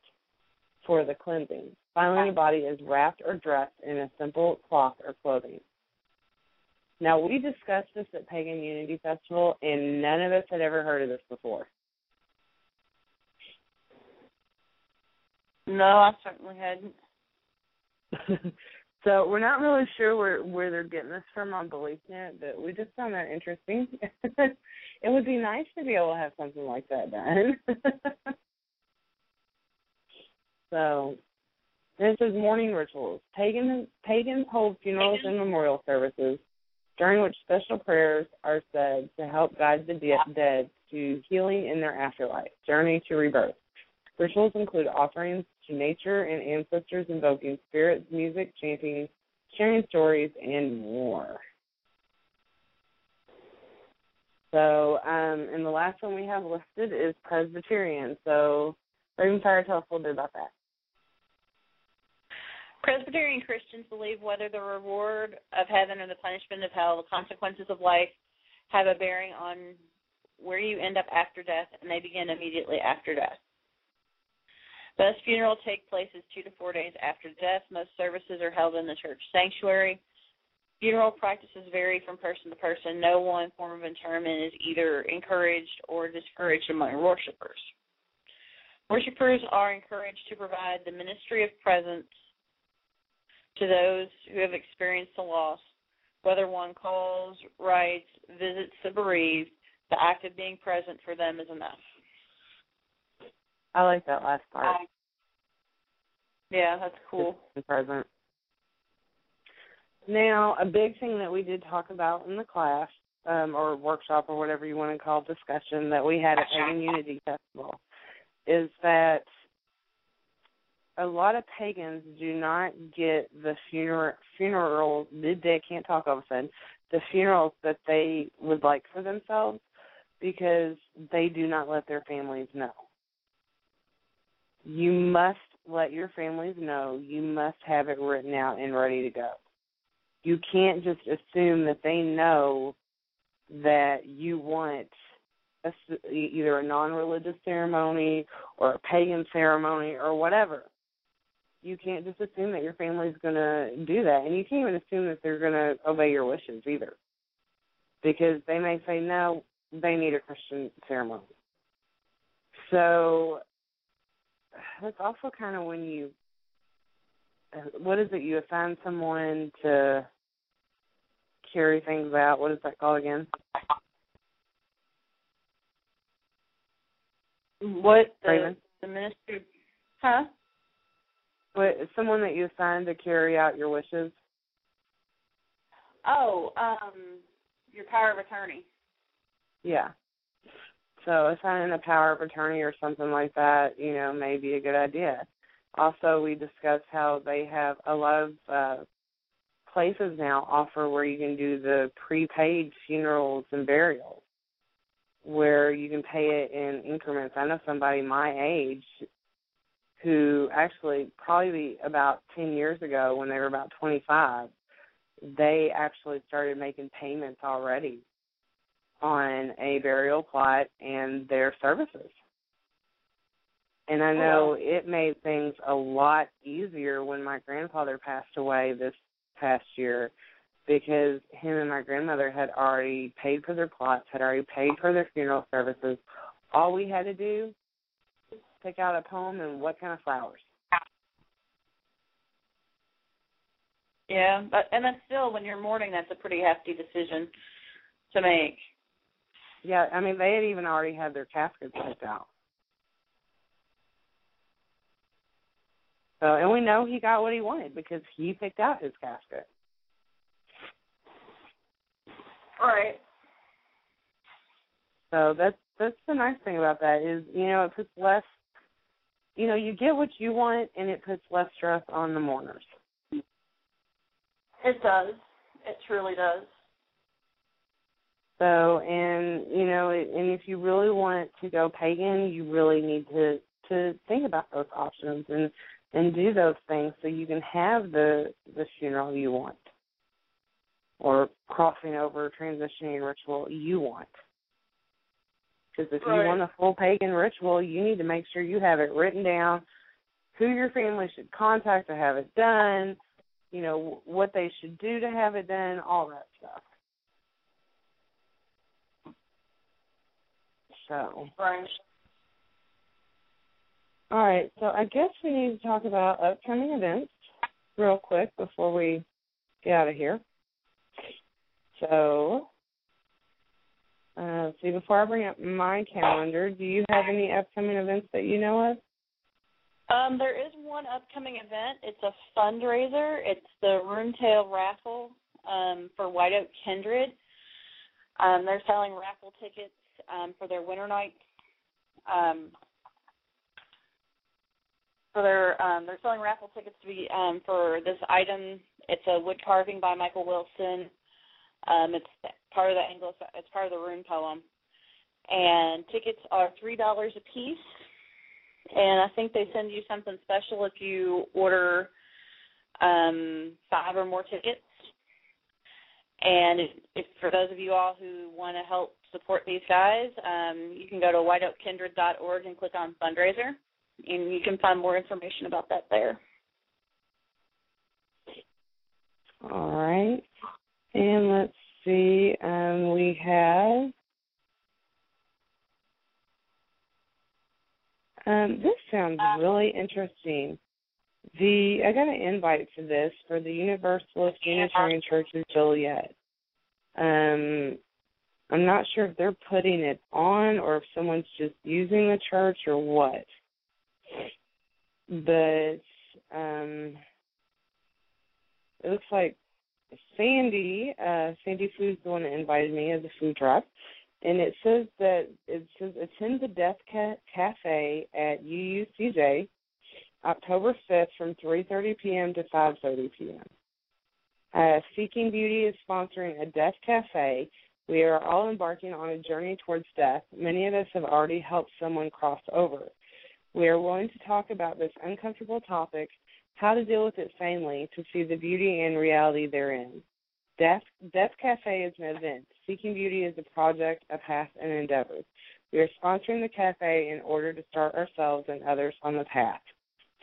for the cleansing. Finally, the body is wrapped or dressed in a simple cloth or clothing. Now, we discussed this at Pagan Unity Festival, and none of us had ever heard of this before. No, I certainly hadn't. so we're not really sure where where they're getting this from on BeliefNet, but we just found that interesting. it would be nice to be able to have something like that done. so this is mourning rituals. Pagan pagans hold funerals and memorial services during which special prayers are said to help guide the dead to healing in their afterlife, journey to rebirth. Rituals include offerings to nature and ancestors, invoking spirits, music, chanting, sharing stories, and more. So, um, and the last one we have listed is Presbyterian. So, Ravenfire, tell us a little bit about that. Presbyterian Christians believe whether the reward of heaven or the punishment of hell, the consequences of life, have a bearing on where you end up after death, and they begin immediately after death. Most funerals take places two to four days after death. Most services are held in the church sanctuary. Funeral practices vary from person to person. No one form of interment is either encouraged or discouraged among worshipers. Worshippers are encouraged to provide the ministry of presence to those who have experienced the loss, whether one calls, writes, visits the bereaved, the act of being present for them is enough. I like that last part. Yeah, that's cool. Present. Now, a big thing that we did talk about in the class, um, or workshop, or whatever you want to call discussion that we had at Pagan Unity Festival, is that a lot of pagans do not get the funeral they can't talk all of a sudden the funerals that they would like for themselves because they do not let their families know. You must let your families know. You must have it written out and ready to go. You can't just assume that they know that you want a, either a non-religious ceremony or a pagan ceremony or whatever. You can't just assume that your family's going to do that, and you can't even assume that they're going to obey your wishes either, because they may say no. They need a Christian ceremony. So that's also kind of when you what is it you assign someone to carry things out what is that called again What the, Raven? the ministry? Huh? What someone that you assign to carry out your wishes Oh, um, your power of attorney. yeah so assigning a power of attorney or something like that you know may be a good idea also we discussed how they have a lot of uh places now offer where you can do the prepaid funerals and burials where you can pay it in increments. I know somebody my age who actually probably about 10 years ago when they were about 25, they actually started making payments already on a burial plot and their services. And I know oh, it made things a lot easier when my grandfather passed away this past year because him and my grandmother had already paid for their plots, had already paid for their funeral services. All we had to do pick out a poem and what kind of flowers. Yeah, but and that's still when you're mourning, that's a pretty hefty decision to make. Yeah, I mean they had even already had their caskets picked out. So and we know he got what he wanted because he picked out his casket. All right. So that's that's the nice thing about that is you know it puts less you know you get what you want and it puts less stress on the mourners. It does. It truly does. So and you know and if you really want to go pagan, you really need to to think about those options and and do those things so you can have the the funeral you want or crossing over transitioning ritual you want. Because if Right. you want a full pagan ritual, you need to make sure you have it written down, who your family should contact to have it done, you know, what they should do to have it done, all that stuff. So, Right. all right, so I guess we need to talk about upcoming events real quick before we get out of here. So, uh, see, before I bring up my calendar, do you have any upcoming events that you know of? Um, there is one upcoming event. It's a fundraiser. It's the Runetail raffle um, for White Oak Kindred. Um, they're selling raffle tickets um, for their winter night. Um, for their um, they're selling raffle tickets to be um, for this item. It's a wood carving by Michael Wilson. Um, it's part of the Anglo. It's part of the rune poem, and tickets are three dollars a piece and I think they send you something special if you order um, five or more tickets. And if, if for those of you all who want to help support these guys, um, you can go to whiteoakkindred.org and click on fundraiser, and you can find more information about that there. All right. And let's see, um, we have um, this sounds really interesting. The I got an invite for this for the Universalist Unitarian Church of Joliet. Um, I'm not sure if they're putting it on or if someone's just using the church or what. But um, it looks like Sandy, uh, Sandy Food's the one that invited me as a food truck, and it says that it says attend the Death Ca- Cafe at UUCJ October 5th from 3:30 p.m. to 5:30 p.m. Uh, Seeking Beauty is sponsoring a death cafe. We are all embarking on a journey towards death. Many of us have already helped someone cross over. We are willing to talk about this uncomfortable topic, how to deal with it sanely, to see the beauty and reality therein. Death, death Cafe is an event. Seeking Beauty is a project, a path, and endeavor. We are sponsoring the cafe in order to start ourselves and others on the path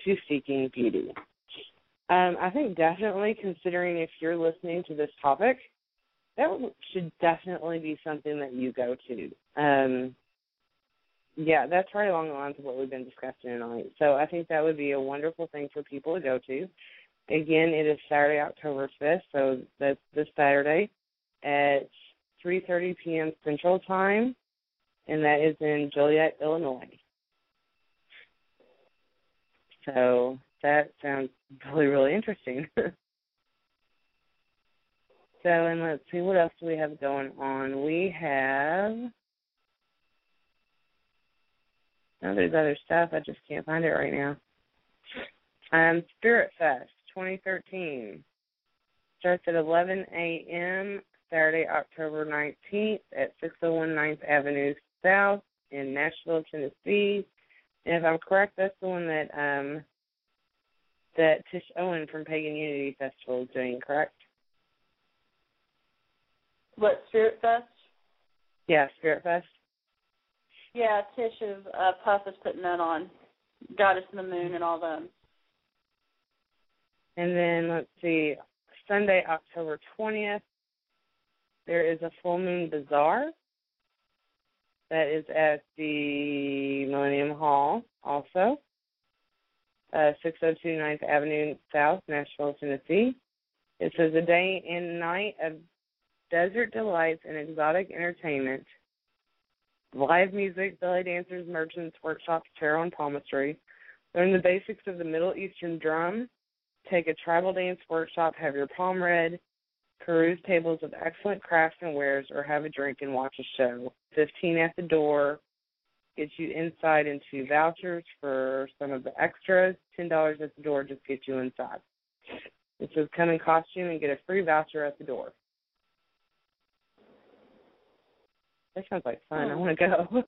to seeking beauty. Um, I think definitely considering if you're listening to this topic, that should definitely be something that you go to. Um, yeah, that's right along the lines of what we've been discussing tonight. So I think that would be a wonderful thing for people to go to. Again, it is Saturday, October 5th, so that's this Saturday at 3:30 p.m. Central Time, and that is in Joliet, Illinois. So that sounds really, really interesting. so, and let's see, what else do we have going on? We have. Oh, there's other stuff. I just can't find it right now. Um, Spirit Fest 2013 starts at 11 a.m. Saturday, October 19th at 601 9th Avenue South in Nashville, Tennessee. And if I'm correct, that's the one that um that Tish Owen from Pagan Unity Festival is doing, correct? What Spirit Fest? Yeah, Spirit Fest. Yeah, Tish of uh, Puff is putting that on. Goddess in the Moon and all them. And then let's see, Sunday, October twentieth, there is a full moon bazaar that is at the Millennium Hall also. Uh, 602 9th Avenue South, Nashville, Tennessee. It says a day and night of desert delights and exotic entertainment, live music, belly dancers, merchants, workshops, tarot, and palmistry. Learn the basics of the Middle Eastern drum. Take a tribal dance workshop. Have your palm read. Peruse tables of excellent crafts and wares, or have a drink and watch a show. Fifteen at the door gets you inside into vouchers for some of the extras. Ten dollars at the door just gets you inside. It says come in costume and get a free voucher at the door. That sounds like fun. I want to go.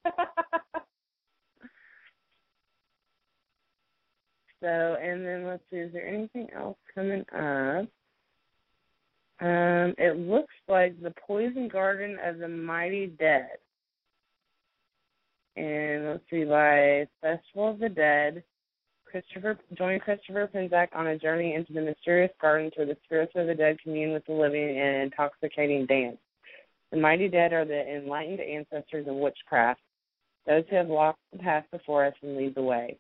so, and then let's see, is there anything else coming up? Um, it looks like the Poison Garden of the Mighty Dead. And let's see, by Festival of the Dead, Christopher join Christopher Penczak on a journey into the mysterious gardens where the spirits of the dead commune with the living in an intoxicating dance. The mighty dead are the enlightened ancestors of witchcraft, those who have walked the path before us and lead the way.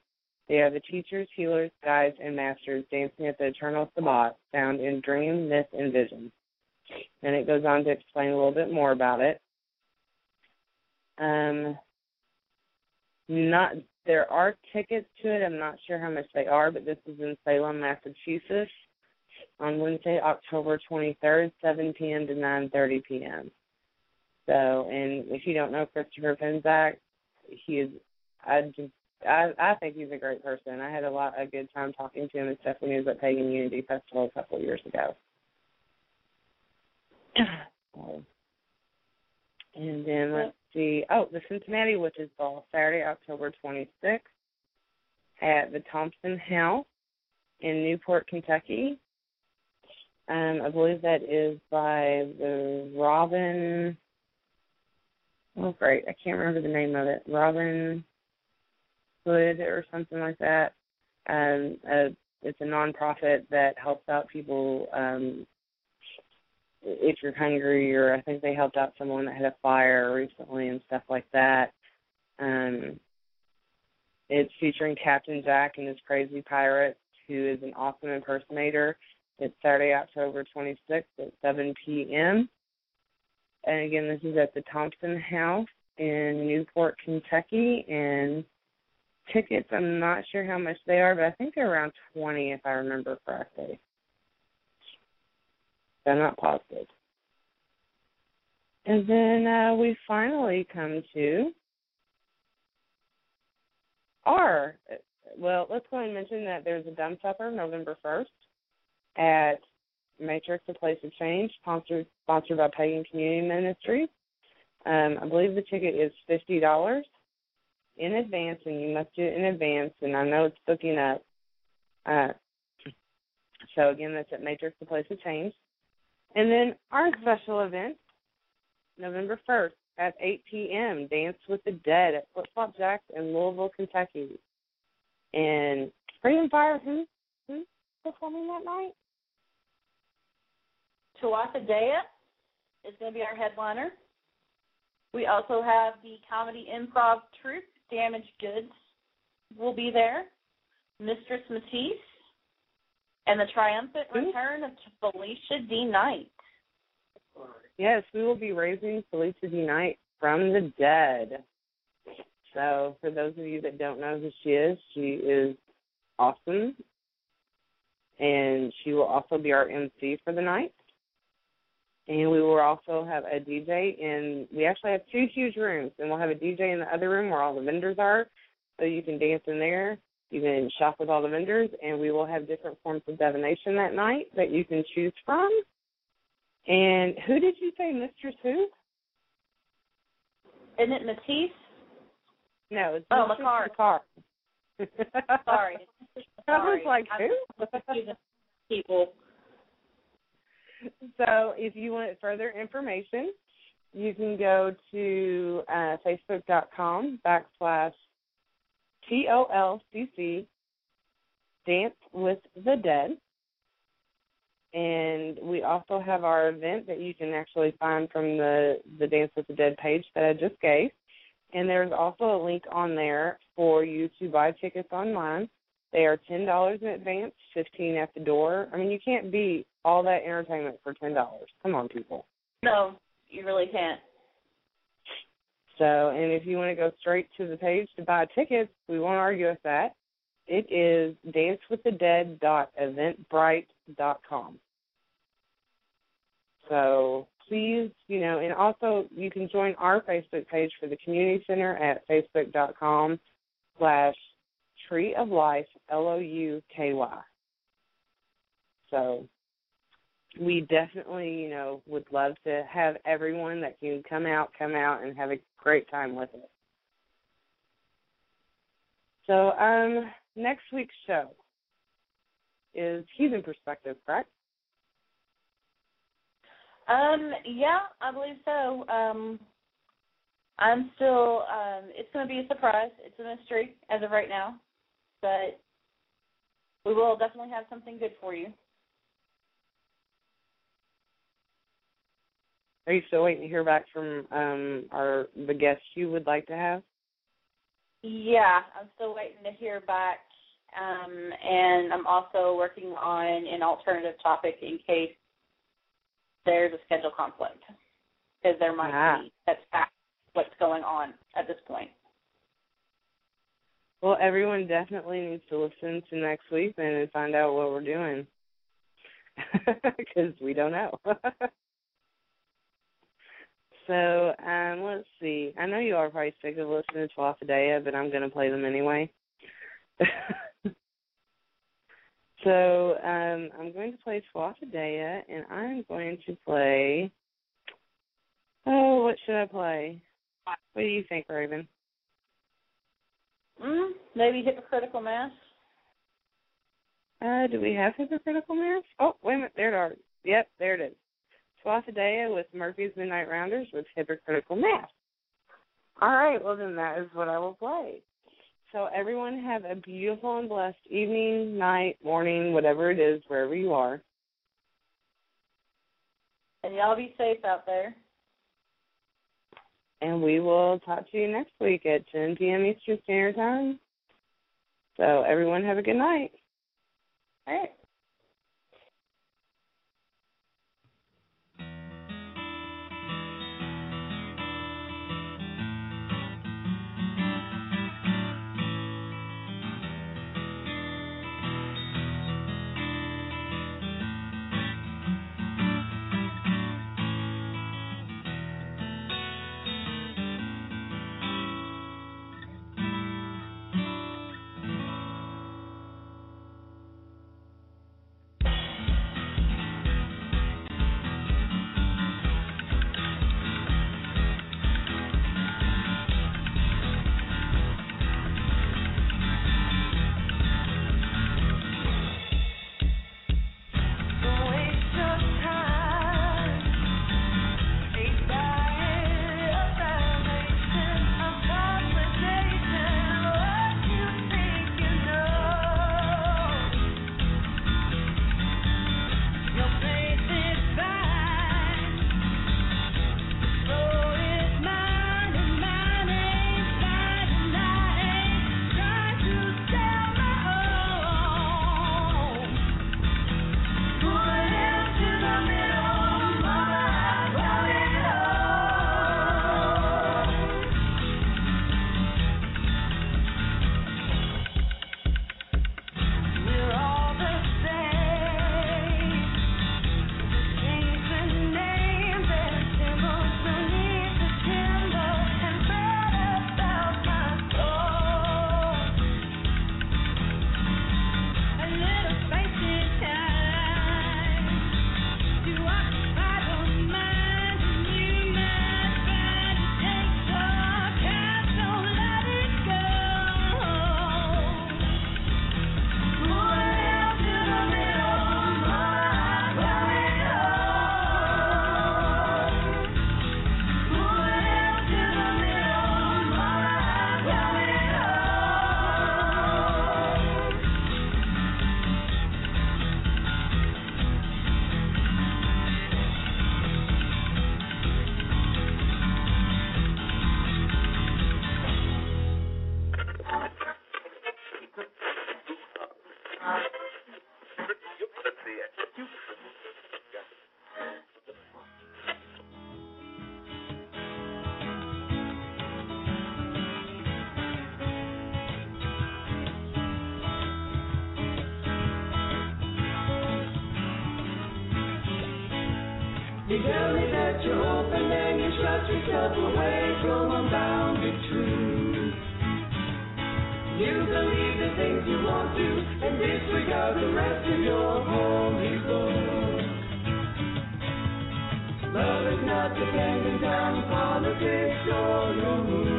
They are the teachers, healers, guides, and masters dancing at the eternal Sabbat found in dream, myth, and vision. And it goes on to explain a little bit more about it. Um, not there are tickets to it. I'm not sure how much they are, but this is in Salem, Massachusetts, on Wednesday, October 23rd, 7 p.m. to 9:30 p.m. So, and if you don't know Christopher Penczak, he is. I just I I think he's a great person. I had a lot a good time talking to him and stuff when he was at Pagan Unity Festival a couple of years ago. and then let's see. Oh, the Cincinnati Witches Ball, Saturday, October 26th, at the Thompson House in Newport, Kentucky. Um, I believe that is by the Robin oh great, I can't remember the name of it. Robin Hood or something like that. Um, uh, it's a nonprofit that helps out people um, if you're hungry, or I think they helped out someone that had a fire recently and stuff like that. Um, it's featuring Captain Jack and his crazy pirate, who is an awesome impersonator. It's Saturday, October 26th at 7 p.m. And again, this is at the Thompson House in Newport, Kentucky. And tickets, I'm not sure how much they are, but I think they're around 20 if I remember correctly. I'm not positive. And then uh, we finally come to our, well, let's go and mention that there's a dumb supper November 1st at Matrix, a place of change, sponsored sponsored by Pagan Community Ministries. Um, I believe the ticket is fifty dollars in advance, and you must do it in advance. And I know it's booking up. Uh, so again, that's at Matrix, the place of change. And then our special event, November first at 8 p.m. Dance with the Dead at Flip Flop Jacks in Louisville, Kentucky. And Freedom Fire, who who's performing that night? Dea is going to be our headliner. We also have the comedy improv troupe, Damaged Goods, will be there. Mistress Matisse, and the triumphant return of Felicia D. Knight. Yes, we will be raising Felicia D. Knight from the dead. So, for those of you that don't know who she is, she is awesome. And she will also be our MC for the night. And we will also have a DJ in, we actually have two huge rooms, and we'll have a DJ in the other room where all the vendors are. So you can dance in there, you can shop with all the vendors, and we will have different forms of divination that night that you can choose from. And who did you say, Mistress Who? Isn't it Matisse? No, it's Oh, Mistress Makar. Makar. Sorry. I was like, who? people. So if you want further information, you can go to uh, facebook.com backslash T-O-L-C-C Dance with the Dead. And we also have our event that you can actually find from the, the Dance with the Dead page that I just gave. And there's also a link on there for you to buy tickets online. They are ten dollars in advance, fifteen at the door. I mean, you can't beat all that entertainment for ten dollars. Come on, people. No, you really can't. So, and if you want to go straight to the page to buy tickets, we won't argue with that. It is dancewiththedead.eventbrite.com. So please, you know, and also you can join our Facebook page for the community center at facebook.com slash tree of life L O U K Y. So we definitely, you know, would love to have everyone that can come out, come out and have a great time with it. So, um, next week's show is Heathen Perspective, correct? Um, yeah, I believe so. Um, I'm still. Um, it's going to be a surprise. It's a mystery as of right now, but we will definitely have something good for you. Are you still waiting to hear back from um our the guests you would like to have? Yeah, I'm still waiting to hear back, um, and I'm also working on an alternative topic in case there's a schedule conflict, because there might Ah. be. That's what's going on at this point. Well, everyone definitely needs to listen to next week and find out what we're doing because we don't know. so, um, let's see. I know you are probably sick of listening to Waffadea, but I'm going to play them anyway. so, um, I'm going to play Waffadea, and I'm going to play. Oh, what should I play? What do you think, Raven? Mm, maybe hypocritical mass. Uh, do we have hypocritical mass? Oh, wait a minute. There it are. Yep, there it is. Swathadea with Murphy's Midnight Rounders with hypocritical mass. All right, well then that is what I will play. So everyone have a beautiful and blessed evening, night, morning, whatever it is, wherever you are. And y'all be safe out there. And we will talk to you next week at 10 p.m. Eastern Standard Time. So everyone have a good night. All right. You shut away from unbounded truth. You believe the things you want to and disregard the rest of your holy book. Love is not dependent on politics or your mood.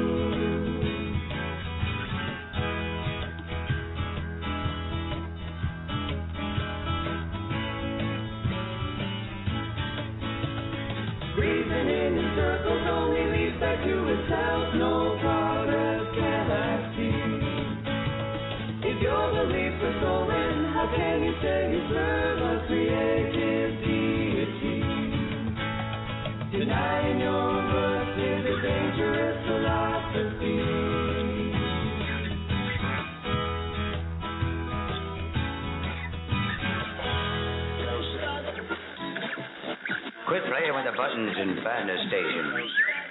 Can you say you serve a creative deity? Denying your birth is a dangerous philosophy. Quit playing with the buttons and find a station.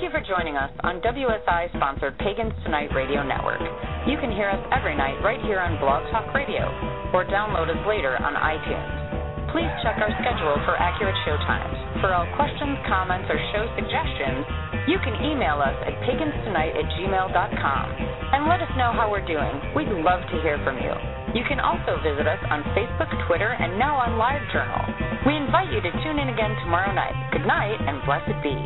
Thank you for joining us on WSI sponsored Pagans Tonight Radio Network. You can hear us every night right here on Blog Talk Radio or download us later on iTunes. Please check our schedule for accurate show times. For all questions, comments, or show suggestions, you can email us at paganstonight at gmail.com and let us know how we're doing. We'd love to hear from you. You can also visit us on Facebook, Twitter, and now on LiveJournal. We invite you to tune in again tomorrow night. Good night and blessed be.